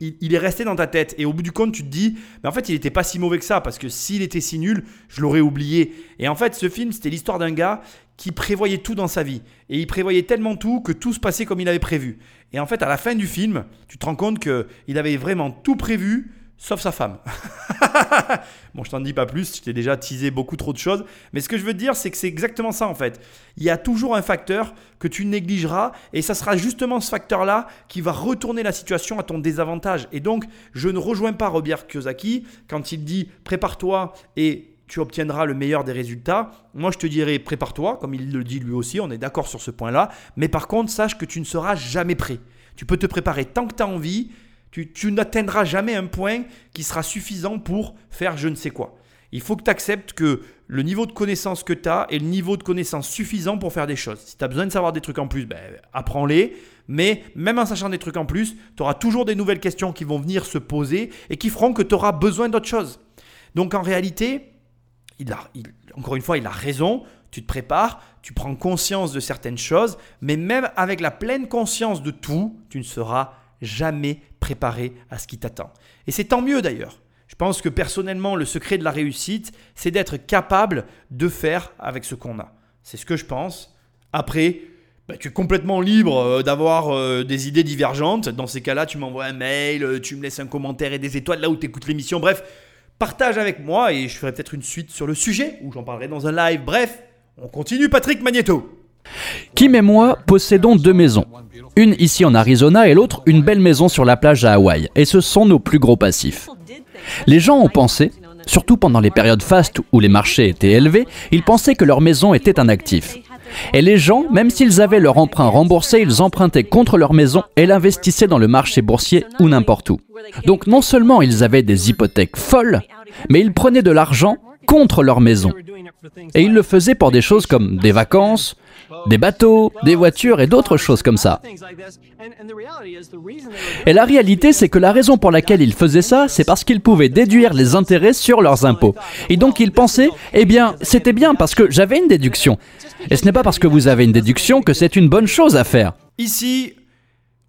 il, est resté dans ta tête. Et au bout du compte, tu te dis, mais en fait, il n'était pas si mauvais que ça, parce que s'il était si nul, je l'aurais oublié. Et en fait, ce film, c'était l'histoire d'un gars qui prévoyait tout dans sa vie. Et il prévoyait tellement tout que tout se passait comme il avait prévu. Et en fait, à la fin du film, tu te rends compte qu'il avait vraiment tout prévu, sauf sa femme. bon, je t'en dis pas plus, je t'ai déjà teasé beaucoup trop de choses, mais ce que je veux dire, c'est que c'est exactement ça en fait. Il y a toujours un facteur que tu négligeras, et ça sera justement ce facteur-là qui va retourner la situation à ton désavantage. Et donc, je ne rejoins pas Robert Kiyosaki quand il dit prépare-toi et tu obtiendras le meilleur des résultats. Moi, je te dirais prépare-toi, comme il le dit lui aussi, on est d'accord sur ce point-là, mais par contre, sache que tu ne seras jamais prêt. Tu peux te préparer tant que tu as envie, tu, n'atteindras jamais un point qui sera suffisant pour faire je ne sais quoi. Il faut que tu acceptes que le niveau de connaissance que tu as est le niveau de connaissance suffisant pour faire des choses. Si tu as besoin de savoir des trucs en plus, ben, apprends-les. Mais même en sachant des trucs en plus, tu auras toujours des nouvelles questions qui vont venir se poser et qui feront que tu auras besoin d'autre chose. Donc en réalité, il a, encore une fois, il a raison. Tu te prépares, tu prends conscience de certaines choses, mais même avec la pleine conscience de tout, tu ne seras jamais préparé à ce qui t'attend. Et c'est tant mieux d'ailleurs. Je pense que personnellement, le secret de la réussite, c'est d'être capable de faire avec ce qu'on a. C'est ce que je pense. Après, bah, tu es complètement libre euh, d'avoir euh, des idées divergentes. Dans ces cas-là, tu m'envoies un mail, euh, tu me laisses un commentaire et des étoiles là où tu écoutes l'émission. Bref, partage avec moi et je ferai peut-être une suite sur le sujet ou j'en parlerai dans un live. Bref, on continue Patrick Magneto. Kim et moi possédons deux maisons. Une ici en Arizona et l'autre une belle maison sur la plage à Hawaï. Et ce sont nos plus gros passifs. Les gens ont pensé, surtout pendant les périodes fastes où les marchés étaient élevés, ils pensaient que leur maison était un actif. Et les gens, même s'ils avaient leur emprunt remboursé, ils empruntaient contre leur maison et l'investissaient dans le marché boursier ou n'importe où. Donc non seulement ils avaient des hypothèques folles, mais ils prenaient de l'argent contre leur maison. Et ils le faisaient pour des choses comme des vacances, des bateaux, des voitures et d'autres choses comme ça. Et la réalité, c'est que la raison pour laquelle ils faisaient ça, c'est parce qu'ils pouvaient déduire les intérêts sur leurs impôts. Et donc ils pensaient, eh bien, c'était bien parce que j'avais une déduction. Et ce n'est pas parce que vous avez une déduction que c'est une bonne chose à faire. Ici,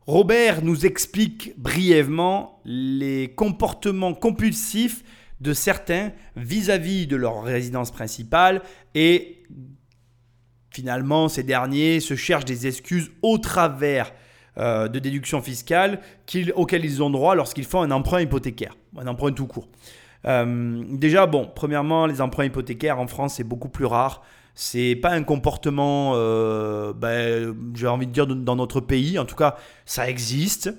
Robert nous explique brièvement les comportements compulsifs de certains vis-à-vis -vis de leur résidence principale et Finalement, ces derniers se cherchent des excuses au travers euh, de déductions fiscales auxquelles ils ont droit lorsqu'ils font un emprunt hypothécaire, un emprunt tout court. Euh, déjà, bon, premièrement, les emprunts hypothécaires en France, c'est beaucoup plus rare. C'est pas un comportement, euh, ben, j'ai envie de dire, dans notre pays. En tout cas, ça existe.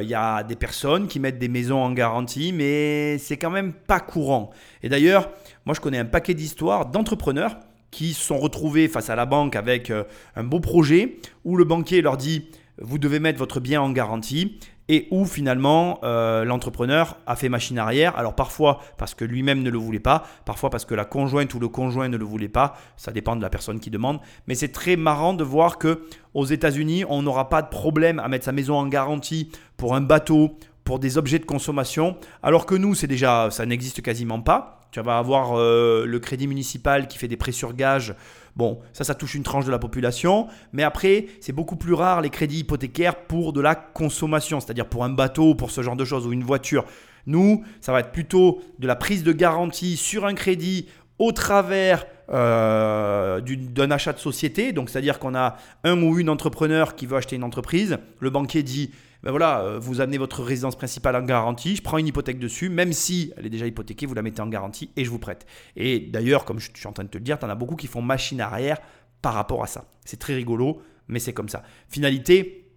Il y a des personnes qui mettent des maisons en garantie, mais c'est quand même pas courant. Et d'ailleurs, moi, je connais un paquet d'histoires d'entrepreneurs qui se sont retrouvés face à la banque avec euh, un beau projet où le banquier leur dit vous devez mettre votre bien en garantie et où finalement euh, l'entrepreneur a fait machine arrière. Alors parfois parce que lui-même ne le voulait pas, parfois parce que la conjointe ou le conjoint ne le voulait pas, ça dépend de la personne qui demande. Mais c'est très marrant de voir que aux États-Unis, on n'aura pas de problème à mettre sa maison en garantie pour un bateau, pour des objets de consommation, alors que nous, c'est déjà, ça n'existe quasiment pas. Tu vas avoir euh, le crédit municipal qui fait des prêts sur gage. Bon, ça, ça touche une tranche de la population. Mais après, c'est beaucoup plus rare les crédits hypothécaires pour de la consommation, c'est-à-dire pour un bateau, pour ce genre de choses, ou une voiture. Nous, ça va être plutôt de la prise de garantie sur un crédit au travers euh, d'un achat de société. Donc, c'est-à-dire qu'on a un ou une entrepreneur qui veut acheter une entreprise. Le banquier dit ben voilà, euh, vous amenez votre résidence principale en garantie, je prends une hypothèque dessus, même si elle est déjà hypothéquée, vous la mettez en garantie et je vous prête. Et d'ailleurs, comme je suis en train de te le dire, tu en as beaucoup qui font machine arrière par rapport à ça. C'est très rigolo, mais c'est comme ça. Finalité,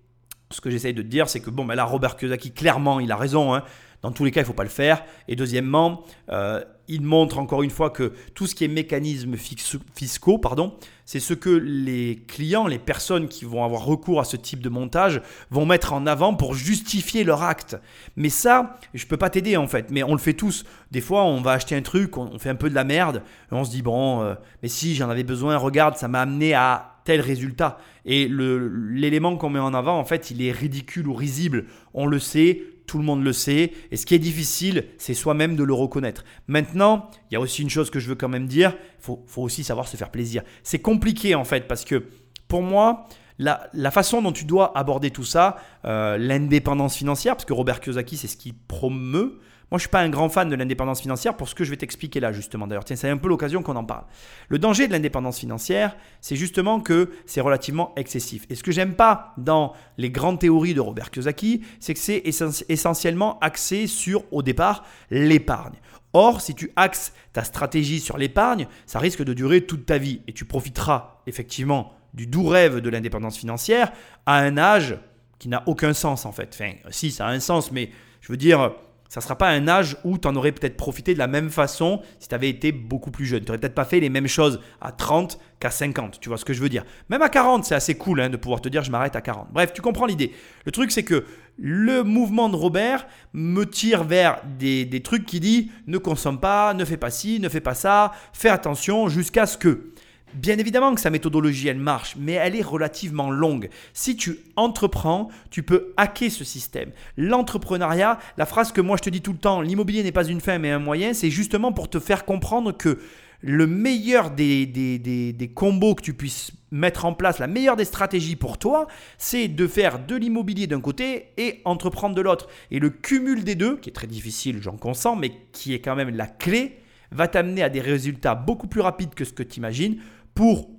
ce que j'essaye de te dire, c'est que bon, ben là, Robert Kiyosaki, clairement, il a raison. Hein. Dans tous les cas, il ne faut pas le faire. Et deuxièmement, euh, il montre encore une fois que tout ce qui est mécanismes fiscaux, pardon, c'est ce que les clients, les personnes qui vont avoir recours à ce type de montage vont mettre en avant pour justifier leur acte. Mais ça, je peux pas t'aider en fait, mais on le fait tous. Des fois, on va acheter un truc, on fait un peu de la merde, on se dit bon, euh, mais si j'en avais besoin, regarde, ça m'a amené à tel résultat. Et l'élément qu'on met en avant, en fait, il est ridicule ou risible. On le sait, tout le monde le sait. Et ce qui est difficile, c'est soi-même de le reconnaître. Maintenant, il y a aussi une chose que je veux quand même dire, il faut, aussi savoir se faire plaisir. C'est compliqué en fait, parce que pour moi, la, façon dont tu dois aborder tout ça, euh, l'indépendance financière, parce que Robert Kiyosaki, c'est ce qu'il promeut, moi, je ne suis pas un grand fan de l'indépendance financière pour ce que je vais t'expliquer là, justement. D'ailleurs, tiens, c'est un peu l'occasion qu'on en parle. Le danger de l'indépendance financière, c'est justement que c'est relativement excessif. Et ce que j'aime pas dans les grandes théories de Robert Kiyosaki, c'est que c'est essentiellement axé sur, au départ, l'épargne. Or, si tu axes ta stratégie sur l'épargne, ça risque de durer toute ta vie et tu profiteras effectivement du doux rêve de l'indépendance financière à un âge qui n'a aucun sens en fait. Enfin, si, ça a un sens, mais je veux dire, ça ne sera pas un âge où tu en aurais peut-être profité de la même façon si tu avais été beaucoup plus jeune. Tu n'aurais peut-être pas fait les mêmes choses à 30 qu'à 50. Tu vois ce que je veux dire Même à 40, c'est assez cool hein, de pouvoir te dire je m'arrête à 40. Bref, tu comprends l'idée. Le truc, c'est que le mouvement de Robert me tire vers des, des trucs qui disent ne consomme pas, ne fais pas ci, ne fais pas ça, fais attention jusqu'à ce que. Bien évidemment que sa méthodologie, elle marche, mais elle est relativement longue. Si tu entreprends, tu peux hacker ce système. L'entrepreneuriat, la phrase que moi je te dis tout le temps, l'immobilier n'est pas une fin mais un moyen, c'est justement pour te faire comprendre que le meilleur des, des, des, combos que tu puisses mettre en place, la meilleure des stratégies pour toi, c'est de faire de l'immobilier d'un côté et entreprendre de l'autre. Et le cumul des deux, qui est très difficile, j'en consens, mais qui est quand même la clé, va t'amener à des résultats beaucoup plus rapides que ce que tu imagines pour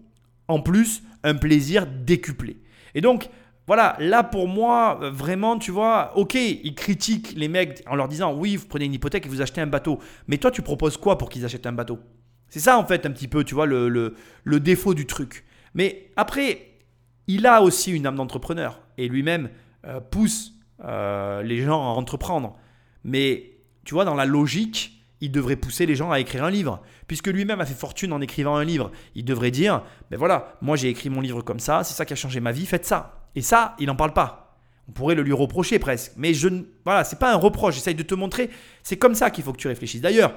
en plus un plaisir décuplé. Et donc, voilà, là pour moi, vraiment, tu vois, ok, ils critiquent les mecs en leur disant oui, vous prenez une hypothèque et vous achetez un bateau. Mais toi, tu proposes quoi pour qu'ils achètent un bateau? C'est ça en fait un petit peu, tu vois, le, le, défaut du truc. Mais après, il a aussi une âme d'entrepreneur et lui-même euh, pousse euh, les gens à entreprendre. Mais tu vois, dans la logique, il devrait pousser les gens à écrire un livre. Puisque lui-même a fait fortune en écrivant un livre, il devrait dire, ben voilà, moi j'ai écrit mon livre comme ça, c'est ça qui a changé ma vie, faites ça. Et ça, il n'en parle pas. On pourrait le lui reprocher presque. Mais je. Voilà, c'est pas un reproche, j'essaye de te montrer, c'est comme ça qu'il faut que tu réfléchisses. D'ailleurs,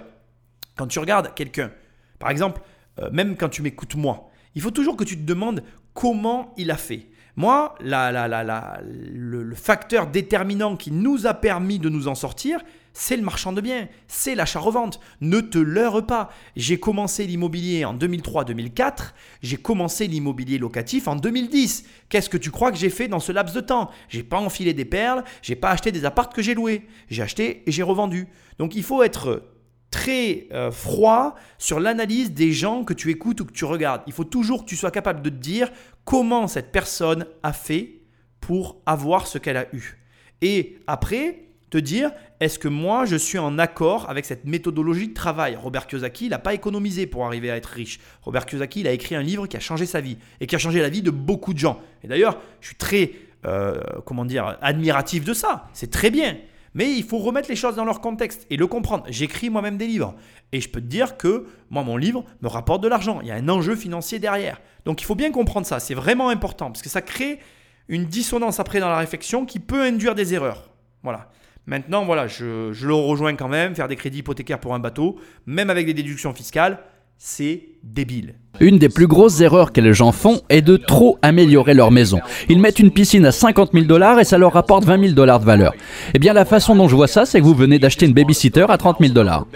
quand tu regardes quelqu'un, par exemple, euh, même quand tu m'écoutes moi, il faut toujours que tu te demandes comment il a fait. Moi, la, la, la, le facteur déterminant qui nous a permis de nous en sortir, c'est le marchand de biens, c'est l'achat-revente. Ne te leurre pas. J'ai commencé l'immobilier en 2003-2004, j'ai commencé l'immobilier locatif en 2010. Qu'est-ce que tu crois que j'ai fait dans ce laps de temps? J'ai pas enfilé des perles, j'ai pas acheté des appartes que j'ai loués. J'ai acheté et j'ai revendu. Donc il faut être très euh, froid sur l'analyse des gens que tu écoutes ou que tu regardes. Il faut toujours que tu sois capable de te dire comment cette personne a fait pour avoir ce qu'elle a eu. Et après, te dire est-ce que moi je suis en accord avec cette méthodologie de travail? Robert Kiyosaki, il n'a pas économisé pour arriver à être riche. Robert Kiyosaki, il a écrit un livre qui a changé sa vie et qui a changé la vie de beaucoup de gens. Et d'ailleurs, je suis très, euh, comment dire, admiratif de ça. C'est très bien. Mais il faut remettre les choses dans leur contexte et le comprendre. J'écris moi-même des livres. Et je peux te dire que moi, mon livre me rapporte de l'argent. Il y a un enjeu financier derrière. Donc il faut bien comprendre ça. C'est vraiment important parce que ça crée une dissonance après dans la réflexion qui peut induire des erreurs. Voilà. Maintenant, voilà, je, le rejoins quand même, faire des crédits hypothécaires pour un bateau, même avec des déductions fiscales, c'est débile. Une des plus grosses erreurs que les gens font est de trop améliorer leur maison. Ils mettent une piscine à 50 000 dollars et ça leur rapporte 20 000 dollars de valeur. Eh bien, la façon dont je vois ça, c'est que vous venez d'acheter une babysitter à 30 000 dollars.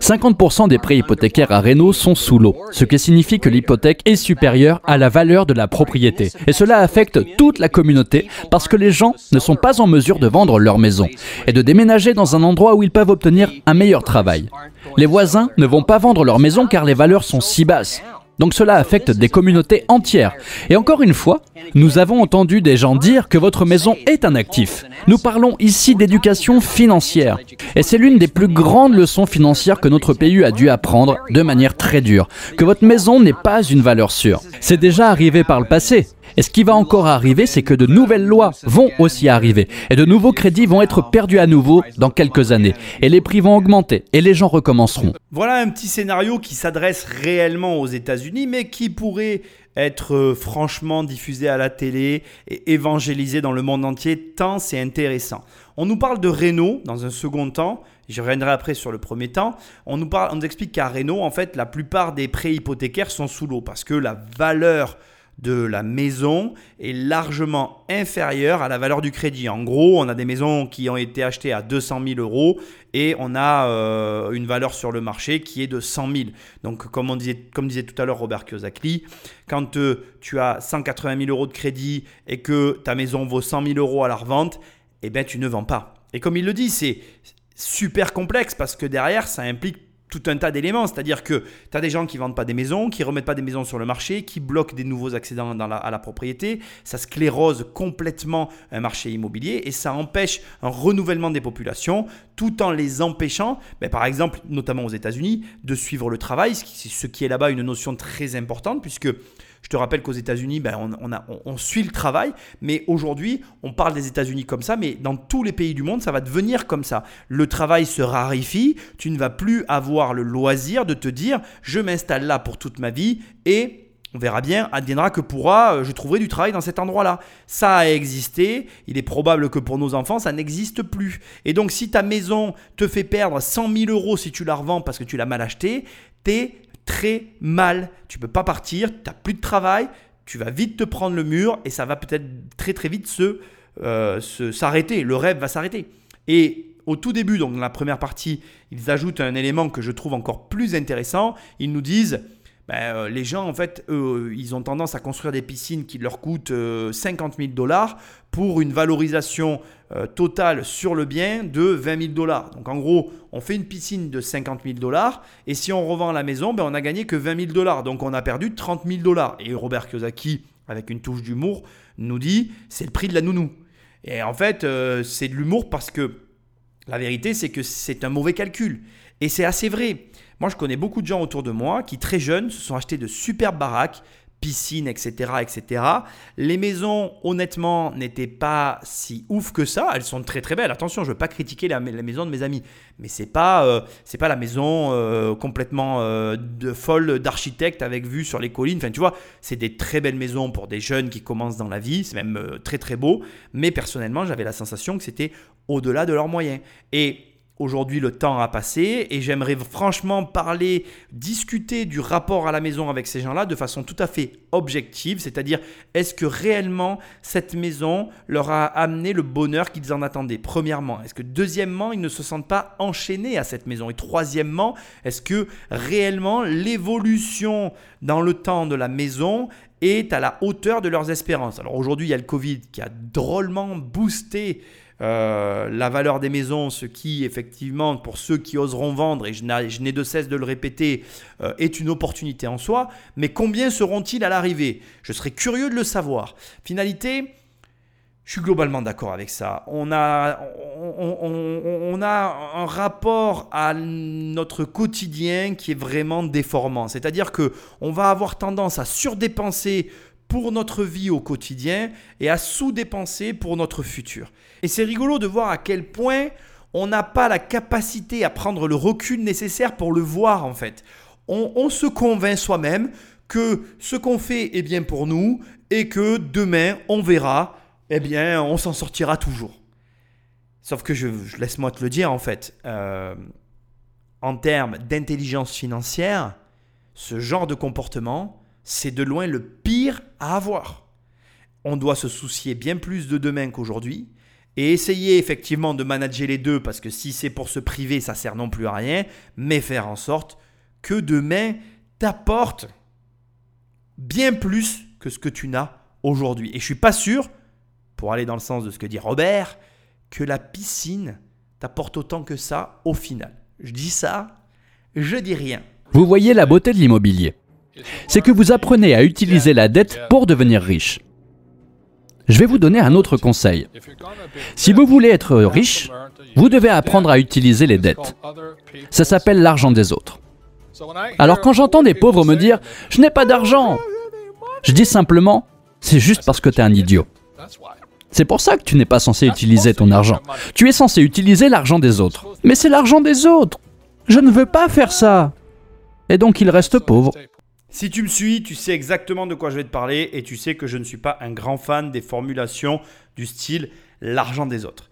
50% des prêts hypothécaires à Renault sont sous l'eau, ce qui signifie que l'hypothèque est supérieure à la valeur de la propriété. Et cela affecte toute la communauté parce que les gens ne sont pas en mesure de vendre leur maison et de déménager dans un endroit où ils peuvent obtenir un meilleur travail. Les voisins ne vont pas vendre leur maison car les valeurs sont si basses. Donc cela affecte des communautés entières. Et encore une fois, nous avons entendu des gens dire que votre maison est un actif. Nous parlons ici d'éducation financière. Et c'est l'une des plus grandes leçons financières que notre pays a dû apprendre de manière très dure. Que votre maison n'est pas une valeur sûre. C'est déjà arrivé par le passé. Et ce qui va encore arriver, c'est que de nouvelles lois vont aussi arriver. Et de nouveaux crédits vont être perdus à nouveau dans quelques années. Et les prix vont augmenter. Et les gens recommenceront. Voilà un petit scénario qui s'adresse réellement aux États-Unis, mais qui pourrait être euh, franchement diffusé à la télé et évangélisé dans le monde entier, tant c'est intéressant. On nous parle de Renault dans un second temps, je reviendrai après sur le premier temps. On nous, parle, on nous explique qu'à Renault, en fait, la plupart des prêts hypothécaires sont sous l'eau parce que la valeur de la maison est largement inférieure à la valeur du crédit. En gros, on a des maisons qui ont été achetées à 200 000 euros et on a euh, une valeur sur le marché qui est de 100 000. Donc, comme, on disait, comme disait tout à l'heure Robert Kiyosaki, quand euh, tu as 180 000 euros de crédit et que ta maison vaut 100 000 euros à la revente, eh bien, tu ne vends pas. Et comme il le dit, c'est super complexe parce que derrière, ça implique tout un tas d'éléments. C'est-à-dire que tu as des gens qui vendent pas des maisons, qui remettent pas des maisons sur le marché, qui bloquent des nouveaux accédants à la propriété. Ça sclérose complètement un marché immobilier et ça empêche un renouvellement des populations tout en les empêchant, ben, par exemple, notamment aux États-Unis, de suivre le travail, ce qui est là-bas une notion très importante puisque je te rappelle qu'aux États-Unis, ben, on, on, suit le travail, mais aujourd'hui, on parle des États-Unis comme ça, mais dans tous les pays du monde, ça va devenir comme ça. Le travail se raréfie, tu ne vas plus avoir le loisir de te dire, je m'installe là pour toute ma vie et on verra bien, adviendra que pourra, euh, je trouverai du travail dans cet endroit-là. Ça a existé, il est probable que pour nos enfants, ça n'existe plus. Et donc si ta maison te fait perdre 100 000 euros si tu la revends parce que tu l'as mal achetée, t'es très mal. Tu peux pas partir, tu n'as plus de travail, tu vas vite te prendre le mur et ça va peut-être très très vite euh, se, s'arrêter. Le rêve va s'arrêter. Et au tout début, donc dans la première partie, ils ajoutent un élément que je trouve encore plus intéressant. Ils nous disent ben, euh, les gens, en fait, eux, ils ont tendance à construire des piscines qui leur coûtent 50 000 dollars pour une valorisation euh, totale sur le bien de 20 000 dollars. Donc en gros, on fait une piscine de 50 000 dollars et si on revend la maison, ben, on a gagné que 20 000 dollars. Donc on a perdu 30 000 dollars. Et Robert Kiyosaki, avec une touche d'humour, nous dit c'est le prix de la nounou. Et en fait, euh, c'est de l'humour parce que la vérité, c'est que c'est un mauvais calcul. Et c'est assez vrai. Moi, je connais beaucoup de gens autour de moi qui, très jeunes, se sont achetés de superbes baraques, piscines, etc., etc. Les maisons, honnêtement, n'étaient pas si ouf que ça. Elles sont très très belles. Attention, je ne veux pas critiquer la, maison de mes amis, mais c'est pas euh, c'est pas la maison euh, complètement euh, de folle d'architecte avec vue sur les collines. Enfin, tu vois, c'est des très belles maisons pour des jeunes qui commencent dans la vie. C'est même très très beau. Mais personnellement, j'avais la sensation que c'était au-delà de leurs moyens. Et Aujourd'hui, le temps a passé et j'aimerais franchement parler, discuter du rapport à la maison avec ces gens-là de façon tout à fait objective, c'est-à-dire est-ce que réellement cette maison leur a amené le bonheur qu'ils en attendaient? Premièrement, est-ce que deuxièmement, ils ne se sentent pas enchaînés à cette maison? Et troisièmement, est-ce que réellement l'évolution dans le temps de la maison est à la hauteur de leurs espérances? Alors aujourd'hui, il y a le Covid qui a drôlement boosté euh, la valeur des maisons, ce qui effectivement, pour ceux qui oseront vendre, et je n'ai de cesse de le répéter, euh, est une opportunité en soi, mais combien seront-ils à l'arrivée? Je serais curieux de le savoir. Finalité, je suis globalement d'accord avec ça. On a, on, a un rapport à notre quotidien qui est vraiment déformant. C'est-à-dire que on va avoir tendance à surdépenser pour notre vie au quotidien et à sous-dépenser pour notre futur. Et c'est rigolo de voir à quel point on n'a pas la capacité à prendre le recul nécessaire pour le voir en fait. On, se convainc soi-même que ce qu'on fait est bien pour nous et que demain on verra, eh bien on s'en sortira toujours. Sauf que je, laisse-moi te le dire en fait, euh, en termes d'intelligence financière, ce genre de comportement, c'est de loin le pire à avoir. On doit se soucier bien plus de demain qu'aujourd'hui et essayer effectivement de manager les deux parce que si c'est pour se priver, ça sert non plus à rien, mais faire en sorte que demain t'apporte bien plus que ce que tu n'as aujourd'hui. Et je suis pas sûr, pour aller dans le sens de ce que dit Robert, que la piscine t'apporte autant que ça au final. Je dis ça, je dis rien. Vous voyez la beauté de l'immobilier c'est que vous apprenez à utiliser la dette pour devenir riche. Je vais vous donner un autre conseil. Si vous voulez être riche, vous devez apprendre à utiliser les dettes. Ça s'appelle l'argent des autres. Alors quand j'entends des pauvres me dire ⁇ Je n'ai pas d'argent ⁇ je dis simplement ⁇ C'est juste parce que tu es un idiot. C'est pour ça que tu n'es pas censé utiliser ton argent. Tu es censé utiliser l'argent des autres. Mais c'est l'argent des autres. Je ne veux pas faire ça. Et donc il reste pauvre. Si tu me suis, tu sais exactement de quoi je vais te parler et tu sais que je ne suis pas un grand fan des formulations du style l'argent des autres.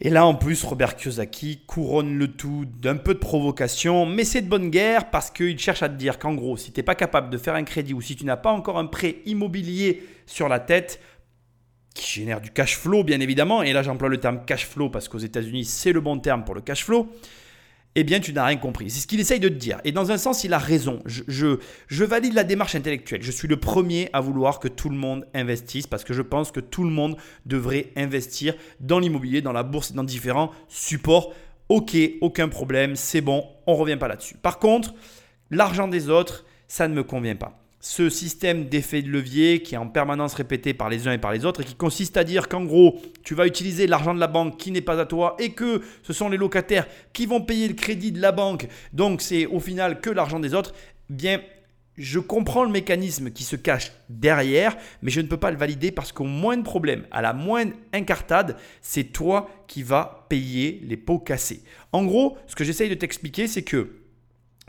Et là, en plus, Robert Kiyosaki couronne le tout d'un peu de provocation, mais c'est de bonne guerre parce qu'il cherche à te dire qu'en gros, si tu n'es pas capable de faire un crédit ou si tu n'as pas encore un prêt immobilier sur la tête, qui génère du cash flow, bien évidemment, et là j'emploie le terme cash flow parce qu'aux États-Unis, c'est le bon terme pour le cash flow, eh bien, tu n'as rien compris. C'est ce qu'il essaye de te dire. Et dans un sens, il a raison. Je, valide la démarche intellectuelle. Je suis le premier à vouloir que tout le monde investisse parce que je pense que tout le monde devrait investir dans l'immobilier, dans la bourse dans différents supports. Ok, aucun problème, c'est bon, on revient pas là-dessus. Par contre, l'argent des autres, ça ne me convient pas ce système d'effet de levier qui est en permanence répété par les uns et par les autres et qui consiste à dire qu'en gros, tu vas utiliser l'argent de la banque qui n'est pas à toi et que ce sont les locataires qui vont payer le crédit de la banque, donc c'est au final que l'argent des autres, bien je comprends le mécanisme qui se cache derrière, mais je ne peux pas le valider parce qu'au moindre problème, à la moindre incartade, c'est toi qui vas payer les pots cassés. En gros, ce que j'essaye de t'expliquer, c'est que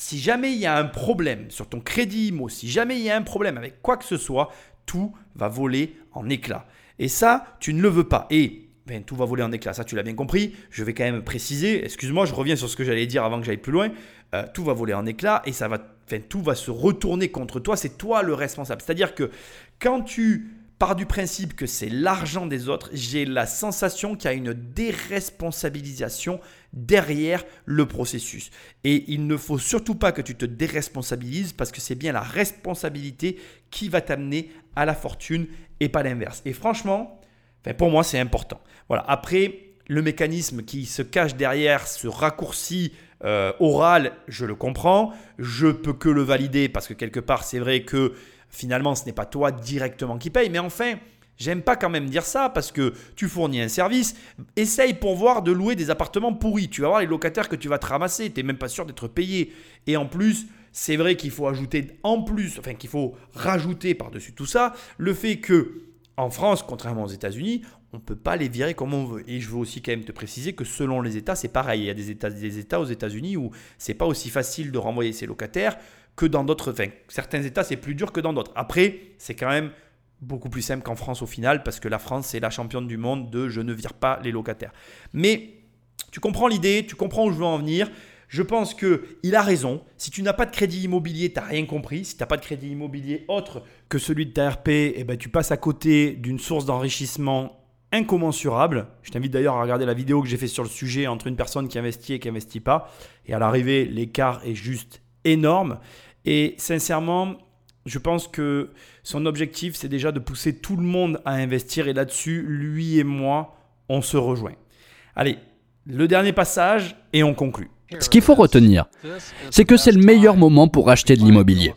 si jamais il y a un problème sur ton crédit IMO, si jamais il y a un problème avec quoi que ce soit, tout va voler en éclats. Et ça, tu ne le veux pas. Et ben, tout va voler en éclats, ça tu l'as bien compris. Je vais quand même préciser, excuse-moi, je reviens sur ce que j'allais dire avant que j'aille plus loin. Euh, tout va voler en éclats et ça va, tout va se retourner contre toi. C'est toi le responsable. C'est-à-dire que quand tu pars du principe que c'est l'argent des autres, j'ai la sensation qu'il y a une déresponsabilisation derrière le processus. Et il ne faut surtout pas que tu te déresponsabilises parce que c'est bien la responsabilité qui va t'amener à la fortune et pas l'inverse. Et franchement, pour moi, c'est important. Voilà. Après, le mécanisme qui se cache derrière ce raccourci euh, oral, je le comprends. Je peux que le valider parce que quelque part, c'est vrai que finalement, ce n'est pas toi directement qui paye. Mais enfin, J'aime pas quand même dire ça parce que tu fournis un service. Essaye pour voir de louer des appartements pourris. Tu vas voir les locataires que tu vas te ramasser. Tu n'es même pas sûr d'être payé. Et en plus, c'est vrai qu'il faut ajouter en plus, enfin qu'il faut rajouter par-dessus tout ça, le fait que en France, contrairement aux États-Unis, on ne peut pas les virer comme on veut. Et je veux aussi quand même te préciser que selon les États, c'est pareil. Il y a des États, des États aux États-Unis où c'est pas aussi facile de renvoyer ses locataires que dans d'autres. Enfin, certains États, c'est plus dur que dans d'autres. Après, c'est quand même beaucoup plus simple qu'en France au final, parce que la France, c'est la championne du monde de je ne vire pas les locataires. Mais tu comprends l'idée, tu comprends où je veux en venir. Je pense qu'il a raison. Si tu n'as pas de crédit immobilier, tu n'as rien compris. Si tu n'as pas de crédit immobilier autre que celui de ta RP, eh ben, tu passes à côté d'une source d'enrichissement incommensurable. Je t'invite d'ailleurs à regarder la vidéo que j'ai fait sur le sujet entre une personne qui investit et qui n'investit pas. Et à l'arrivée, l'écart est juste énorme. Et sincèrement, je pense que son objectif, c'est déjà de pousser tout le monde à investir. Et là-dessus, lui et moi, on se rejoint. Allez, le dernier passage et on conclut. Ce qu'il faut retenir, c'est que c'est le meilleur moment pour acheter de l'immobilier.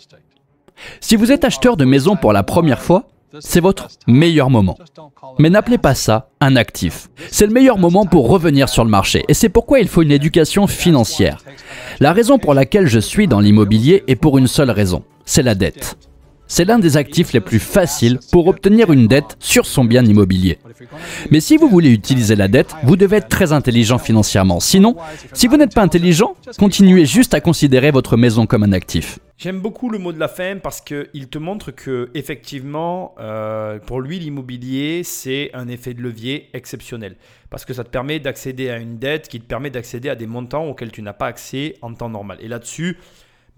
Si vous êtes acheteur de maison pour la première fois, c'est votre meilleur moment. Mais n'appelez pas ça un actif. C'est le meilleur moment pour revenir sur le marché. Et c'est pourquoi il faut une éducation financière. La raison pour laquelle je suis dans l'immobilier est pour une seule raison c'est la dette. C'est l'un des actifs les plus faciles pour obtenir une dette sur son bien immobilier. Mais si vous voulez utiliser la dette, vous devez être très intelligent financièrement. Sinon, si vous n'êtes pas intelligent, continuez juste à considérer votre maison comme un actif. J'aime beaucoup le mot de la fin parce qu'il te montre que effectivement, euh, pour lui, l'immobilier, c'est un effet de levier exceptionnel. Parce que ça te permet d'accéder à une dette qui te permet d'accéder à des montants auxquels tu n'as pas accès en temps normal. Et là-dessus,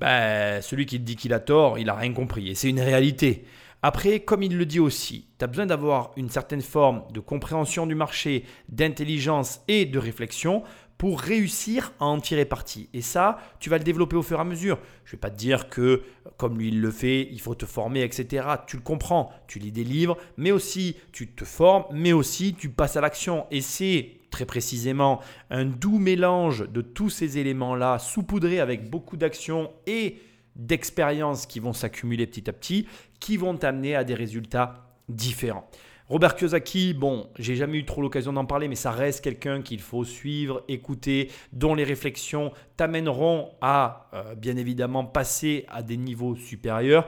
ben, celui qui te dit qu'il a tort, il n'a rien compris. Et c'est une réalité. Après, comme il le dit aussi, tu as besoin d'avoir une certaine forme de compréhension du marché, d'intelligence et de réflexion pour réussir à en tirer parti. Et ça, tu vas le développer au fur et à mesure. Je ne vais pas te dire que, comme lui il le fait, il faut te former, etc. Tu le comprends, tu lis des livres, mais aussi tu te formes, mais aussi tu passes à l'action. Et c'est très précisément un doux mélange de tous ces éléments-là, saupoudrés avec beaucoup d'action et d'expériences qui vont s'accumuler petit à petit, qui vont t'amener à des résultats différents. Robert Kiyosaki, bon, j'ai jamais eu trop l'occasion d'en parler, mais ça reste quelqu'un qu'il faut suivre, écouter, dont les réflexions t'amèneront à, euh, bien évidemment, passer à des niveaux supérieurs.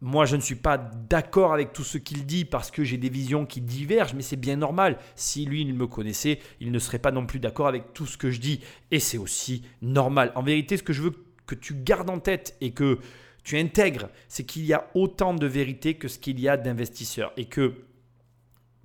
moi, je ne suis pas d'accord avec tout ce qu'il dit parce que j'ai des visions qui divergent, mais c'est bien normal. Si lui, il me connaissait, il ne serait pas non plus d'accord avec tout ce que je dis. Et c'est aussi normal. En vérité, ce que je veux que tu gardes en tête et que tu intègres, c'est qu'il y a autant de vérité que ce qu'il y a d'investisseurs. Et que,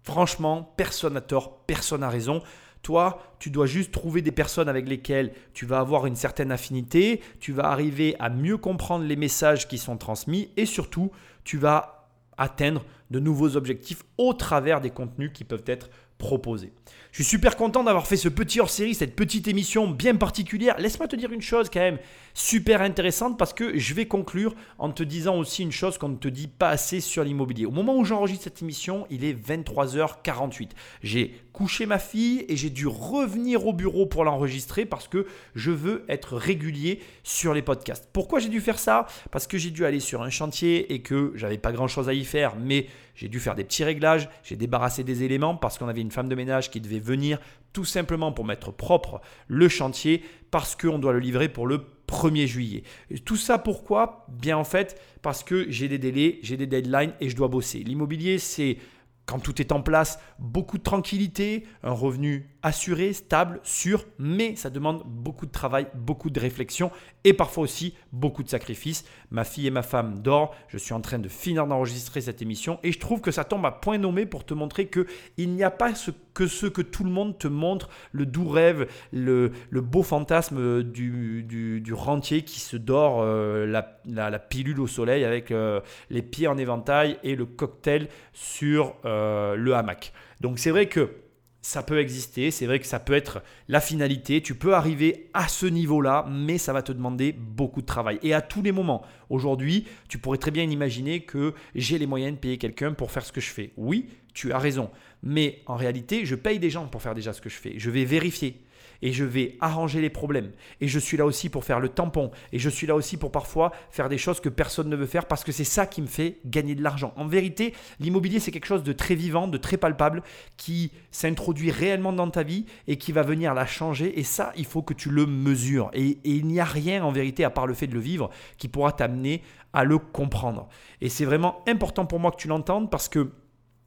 franchement, personne n'a tort, personne n'a raison. Toi, tu dois juste trouver des personnes avec lesquelles tu vas avoir une certaine affinité, tu vas arriver à mieux comprendre les messages qui sont transmis et surtout, tu vas atteindre de nouveaux objectifs au travers des contenus qui peuvent être proposés. Je suis super content d'avoir fait ce petit hors-série, cette petite émission bien particulière. Laisse-moi te dire une chose quand même super intéressante parce que je vais conclure en te disant aussi une chose qu'on ne te dit pas assez sur l'immobilier. Au moment où j'enregistre cette émission, il est 23h48. J'ai couché ma fille et j'ai dû revenir au bureau pour l'enregistrer parce que je veux être régulier sur les podcasts. Pourquoi j'ai dû faire ça? Parce que j'ai dû aller sur un chantier et que j'avais pas grand chose à y faire, mais j'ai dû faire des petits réglages, j'ai débarrassé des éléments parce qu'on avait une femme de ménage qui devait venir tout simplement pour mettre propre le chantier parce qu'on doit le livrer pour le 1er juillet. tout ça pourquoi? Bien en fait parce que j'ai des délais, j'ai des deadlines et je dois bosser. L'immobilier c'est quand tout est en place, beaucoup de tranquillité, un revenu assuré, stable, sûr, mais ça demande beaucoup de travail, beaucoup de réflexion et parfois aussi beaucoup de sacrifices. Ma fille et ma femme dorment, je suis en train de finir d'enregistrer cette émission et je trouve que ça tombe à point nommé pour te montrer que il n'y a pas ce que ce que tout le monde te montre, le doux rêve, le, beau fantasme du, rentier qui se dort euh, la, pilule au soleil avec euh, les pieds en éventail et le cocktail sur euh, le hamac. Donc c'est vrai que ça peut exister, c'est vrai que ça peut être la finalité, tu peux arriver à ce niveau-là, mais ça va te demander beaucoup de travail. Et à tous les moments, aujourd'hui, tu pourrais très bien imaginer que j'ai les moyens de payer quelqu'un pour faire ce que je fais. Oui, tu as raison, mais en réalité, je paye des gens pour faire déjà ce que je fais. Je vais vérifier et je vais arranger les problèmes. Et je suis là aussi pour faire le tampon. Et je suis là aussi pour parfois faire des choses que personne ne veut faire parce que c'est ça qui me fait gagner de l'argent. En vérité, l'immobilier, c'est quelque chose de très vivant, de très palpable, qui s'introduit réellement dans ta vie et qui va venir la changer. Et ça, il faut que tu le mesures. Et, il n'y a rien en vérité, à part le fait de le vivre, qui pourra t'amener à le comprendre. Et c'est vraiment important pour moi que tu l'entendes parce que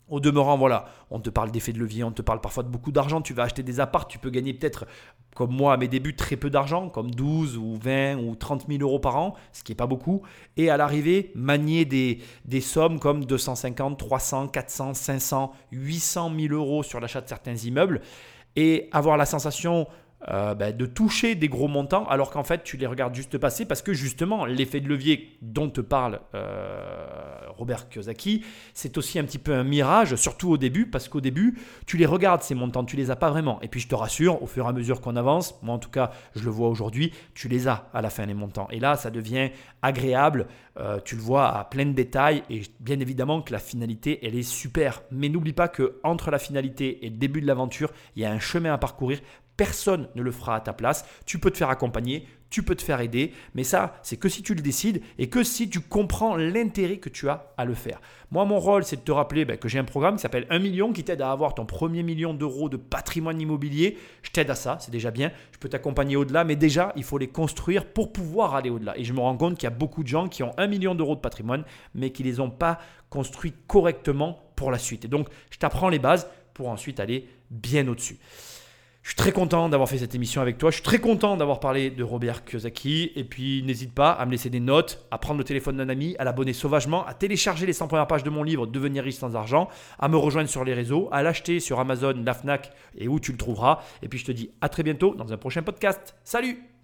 au demeurant, voilà, on te parle d'effet de levier, on te parle parfois de beaucoup d'argent, tu vas acheter des apparts, tu peux gagner peut-être, comme moi à mes débuts, très peu d'argent, comme 12 ou 20 ou 30 000 euros par an, ce qui n'est pas beaucoup, et à l'arrivée, manier des, des sommes comme 250, 300, 400, 500, 800 000 euros sur l'achat de certains immeubles, et avoir la sensation euh, ben, de toucher des gros montants alors qu'en fait tu les regardes juste passer parce que justement l'effet de levier dont te parle euh, Robert Kiyosaki c'est aussi un petit peu un mirage surtout au début parce qu'au début tu les regardes ces montants tu les as pas vraiment. Et puis je te rassure au fur et à mesure qu'on avance moi en tout cas je le vois aujourd'hui tu les as à la fin les montants. Et là ça devient agréable euh, tu le vois à plein de détails et bien évidemment que la finalité elle est super. Mais n'oublie pas que entre la finalité et le début de l'aventure il y a un chemin à parcourir Personne ne le fera à ta place. Tu peux te faire accompagner, tu peux te faire aider, mais ça, c'est que si tu le décides et que si tu comprends l'intérêt que tu as à le faire. Moi, mon rôle, c'est de te rappeler ben, que j'ai un programme qui s'appelle 1 million qui t'aide à avoir ton premier million d'euros de patrimoine immobilier. Je t'aide à ça, c'est déjà bien. Je peux t'accompagner au-delà, mais déjà, il faut les construire pour pouvoir aller au-delà. Et je me rends compte qu'il y a beaucoup de gens qui ont 1 million d'euros de patrimoine, mais qui ne les ont pas construits correctement pour la suite. Et donc, je t'apprends les bases pour ensuite aller bien au-dessus. Je suis très content d'avoir fait cette émission avec toi. Je suis très content d'avoir parlé de Robert Kiyosaki. Et puis, n'hésite pas à me laisser des notes, à prendre le téléphone d'un ami, à l'abonner sauvagement, à télécharger les 100 premières pages de mon livre Devenir riche sans argent, à me rejoindre sur les réseaux, à l'acheter sur Amazon, la Fnac et où tu le trouveras. Et puis, je te dis à très bientôt dans un prochain podcast. Salut